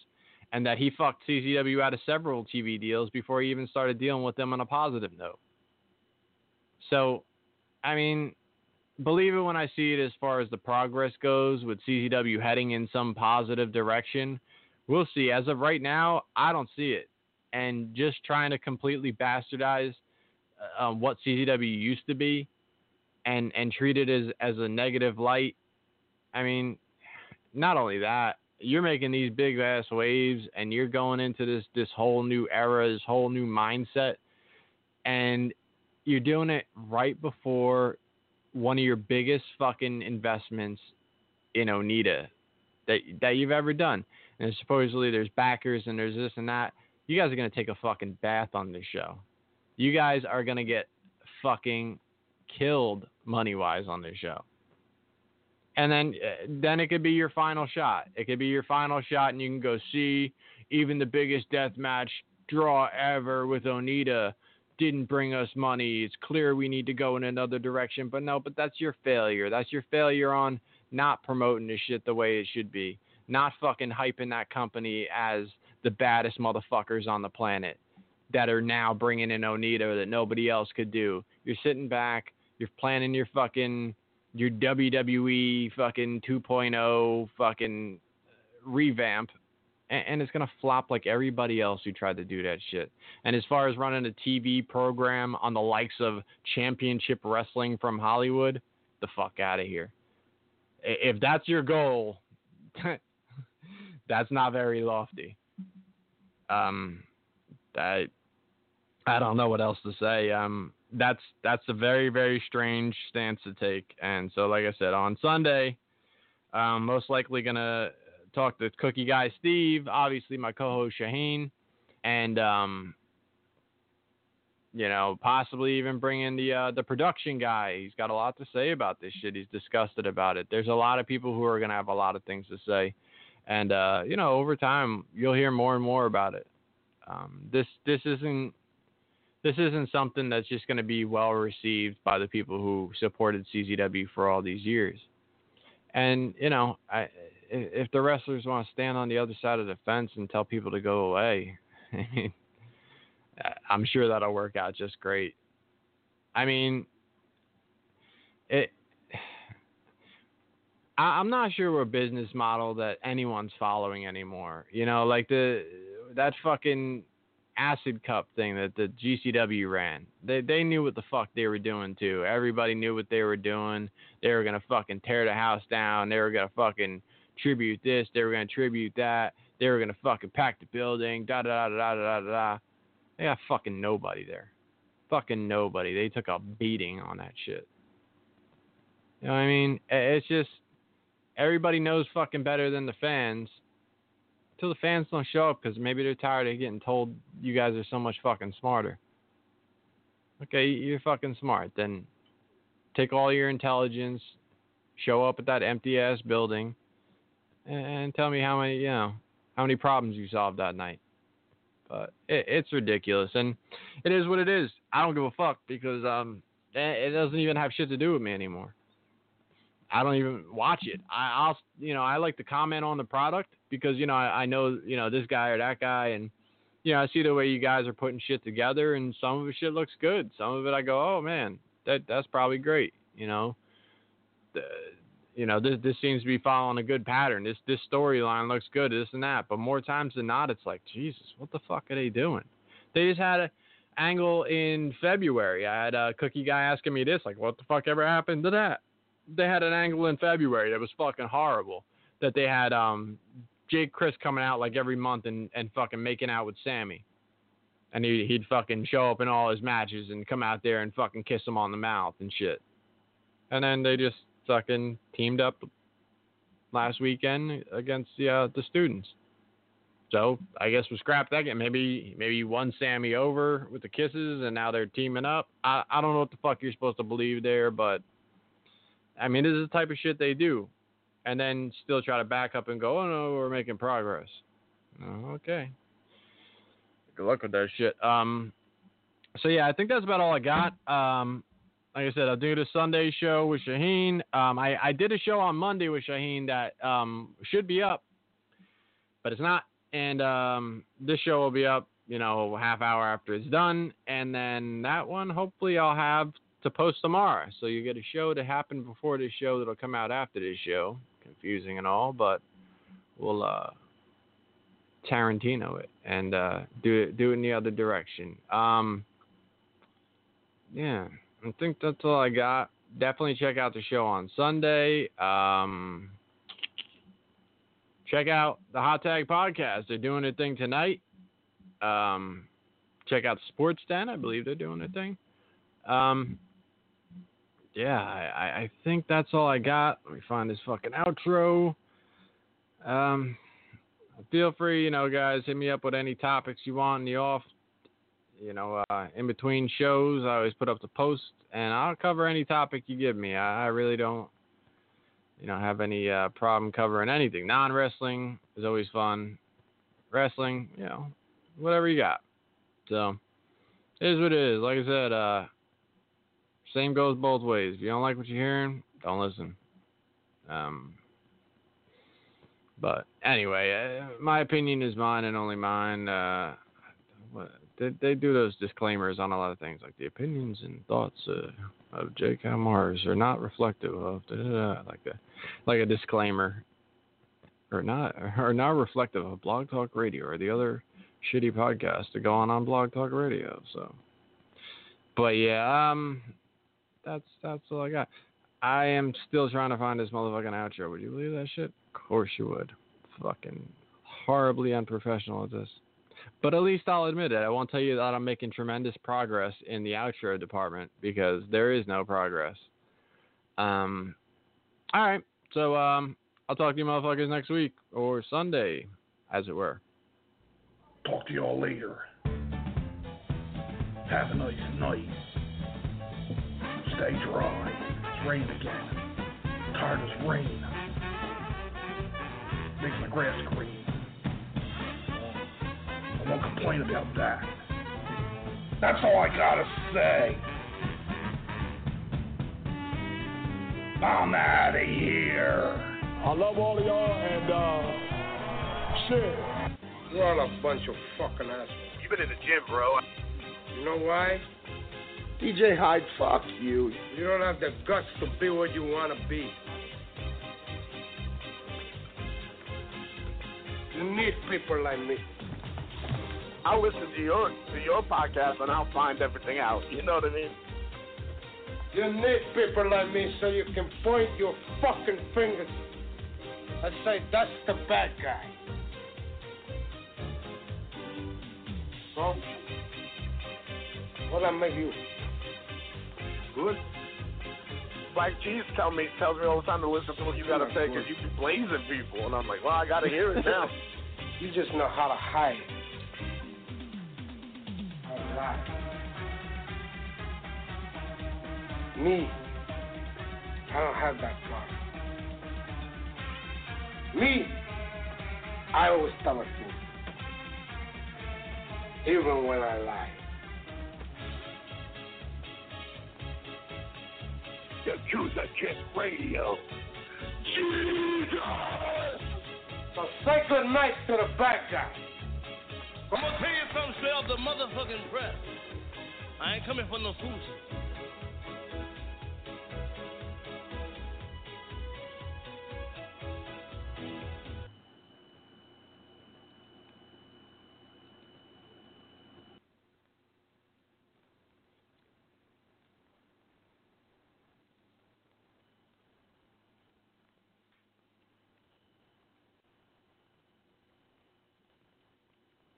and that he fucked CZW out of several TV deals before he even started dealing with them on a positive note. So, I mean, believe it when I see it as far as the progress goes with CZW heading in some positive direction. We'll see. As of right now, I don't see it. And just trying to completely bastardize um, what CZW used to be and, and treat it as, as a negative light. I mean, not only that, you're making these big ass waves and you're going into this this whole new era, this whole new mindset. And you're doing it right before one of your biggest fucking investments in Onita that that you've ever done. And supposedly there's backers and there's this and that. You guys are gonna take a fucking bath on this show. You guys are gonna get fucking killed money wise on this show. And then uh, then it could be your final shot. It could be your final shot, and you can go see even the biggest death match draw ever with Onita didn't bring us money. It's clear we need to go in another direction. But no, but that's your failure. That's your failure on not promoting this shit the way it should be. Not fucking hyping that company as the baddest motherfuckers on the planet that are now bringing in Onita that nobody else could do. You're sitting back, you're planning your fucking your WWE fucking 2.0 fucking revamp and, and it's gonna flop like everybody else who tried to do that shit. And as far as running a TV program on the likes of Championship Wrestling from Hollywood, the fuck out of here. If that's your goal, that's not very lofty. Um, I I don't know what else to say. Um, that's that's a very very strange stance to take. And so, like I said, on Sunday, I'm most likely gonna talk to Cookie Guy Steve, obviously my co-host Shaheen, and um, you know, possibly even bring in the uh, the production guy. He's got a lot to say about this shit. He's disgusted about it. There's a lot of people who are gonna have a lot of things to say, and uh, you know, over time you'll hear more and more about it. Um, this this isn't this isn't something that's just going to be well received by the people who supported CZW for all these years. And you know, I if the wrestlers want to stand on the other side of the fence and tell people to go away, I mean, I'm sure that'll work out just great. I mean, it. I, I'm not sure what business model that anyone's following anymore. You know, like the that fucking acid cup thing that the GCW ran. They they knew what the fuck they were doing too. Everybody knew what they were doing. They were gonna fucking tear the house down. They were gonna fucking tribute this, they were gonna tribute that, they were gonna fucking pack the building, da da da da da da da. They got fucking nobody there. Fucking nobody. They took a beating on that shit. You know what I mean? It's just everybody knows fucking better than the fans. Until the fans don't show up because maybe they're tired of getting told you guys are so much fucking smarter. Okay, you're fucking smart. Then take all your intelligence, show up at that empty ass building, and tell me how many you know how many problems you solved that night. But it, it's ridiculous, and it is what it is. I don't give a fuck because um, it doesn't even have shit to do with me anymore. I don't even watch it. I, I'll, you know, I like to comment on the product because you know I, I know you know this guy or that guy, and you know I see the way you guys are putting shit together, and some of the shit looks good. Some of it I go, oh man, that that's probably great. You know, the, you know this this seems to be following a good pattern. This this storyline looks good, this and that. But more times than not, it's like Jesus, what the fuck are they doing? They just had a angle in February. I had a cookie guy asking me this, like, what the fuck ever happened to that? They had an angle in February that was fucking horrible. That they had um Jake Crist coming out like every month and, and fucking making out with Sammy. And he, he'd fucking show up in all his matches and come out there and fucking kiss him on the mouth and shit. And then they just fucking teamed up last weekend against the uh, the students. So I guess we scrapped that game. Maybe maybe won Sammy over with the kisses, and now they're teaming up. I I don't know what the fuck you're supposed to believe there, but I mean this is the type of shit they do, and then still try to back up and go, oh no, we're making progress. Oh, okay. Good luck with that shit. Um, so yeah, I think that's about all I got. Um, like I said, I'll do the Sunday show with Shaheen. Um, I, I did a show on Monday with Shaheen that um, should be up, but it's not. And um, this show will be up, you know, half hour after it's done. And then that one, hopefully, I'll have to post tomorrow. So you get a show to happen before this show that'll come out after this show. Confusing and all, but we'll uh, Tarantino it and uh, do it do it in the other direction. Um, yeah. I think that's all I got. Definitely check out the show on Sunday. Um, check out the Hot Tag Podcast. They're doing a thing tonight. Um, check out Sports Den. I believe they're doing a thing. Um, yeah, I, I think that's all I got. Let me find this fucking outro. Um, feel free, you know, guys, hit me up with any topics you want in the off you know, uh, in between shows, I always put up the post, and I'll cover any topic you give me. I, I really don't, you know, have any uh, problem covering anything. Non wrestling is always fun. Wrestling, you know, whatever you got. So, it is what it is. Like I said, uh, same goes both ways. If you don't like what you're hearing, don't listen. Um, but anyway, uh, my opinion is mine and only mine. Uh, they, they do those disclaimers on a lot of things, like the opinions and thoughts uh, of J.K. Mars are not reflective of da, da, da, like a like a disclaimer, or not or not reflective of Blog Talk Radio or the other shitty podcasts that go on on Blog Talk Radio. So, but yeah, um, that's that's all I got. I am still trying to find this motherfucking outro. Would you believe that shit? Of course you would. Fucking horribly unprofessional at this. But at least I'll admit it. I won't tell you that I'm making tremendous progress in the outro department because there is no progress. Um, all right. So um, I'll talk to you motherfuckers next week or Sunday, as it were.
Talk to y'all later. Have a nice night. Stay dry. It's rain again. tired of this rain. Makes my grass green. I won't complain about that. That's all I gotta say. I'm out of here.
I love all of y'all and uh shit.
You're all a bunch of fucking assholes.
You've been in the gym, bro.
You know why?
DJ Hyde, fuck you.
You don't have the guts to be what you wanna be. You need people like me.
I'll listen to your to your podcast and I'll find everything out. You know what I mean?
You need people like me so you can point your fucking fingers and say that's the bad guy. So, what I make you?
Good. Black Cheese tell me tells me all the time to listen to what you gotta say because you be blazing people, and I'm like, well, I gotta hear it now.
you just know how to hide. Me, I don't have that problem. Me, I always tell the truth. Even when I lie.
Yakuza Kick Radio. Jesus!
So say good night to the bad guy.
I'm gonna tell you something straight off the motherfucking press. I ain't coming for no fools.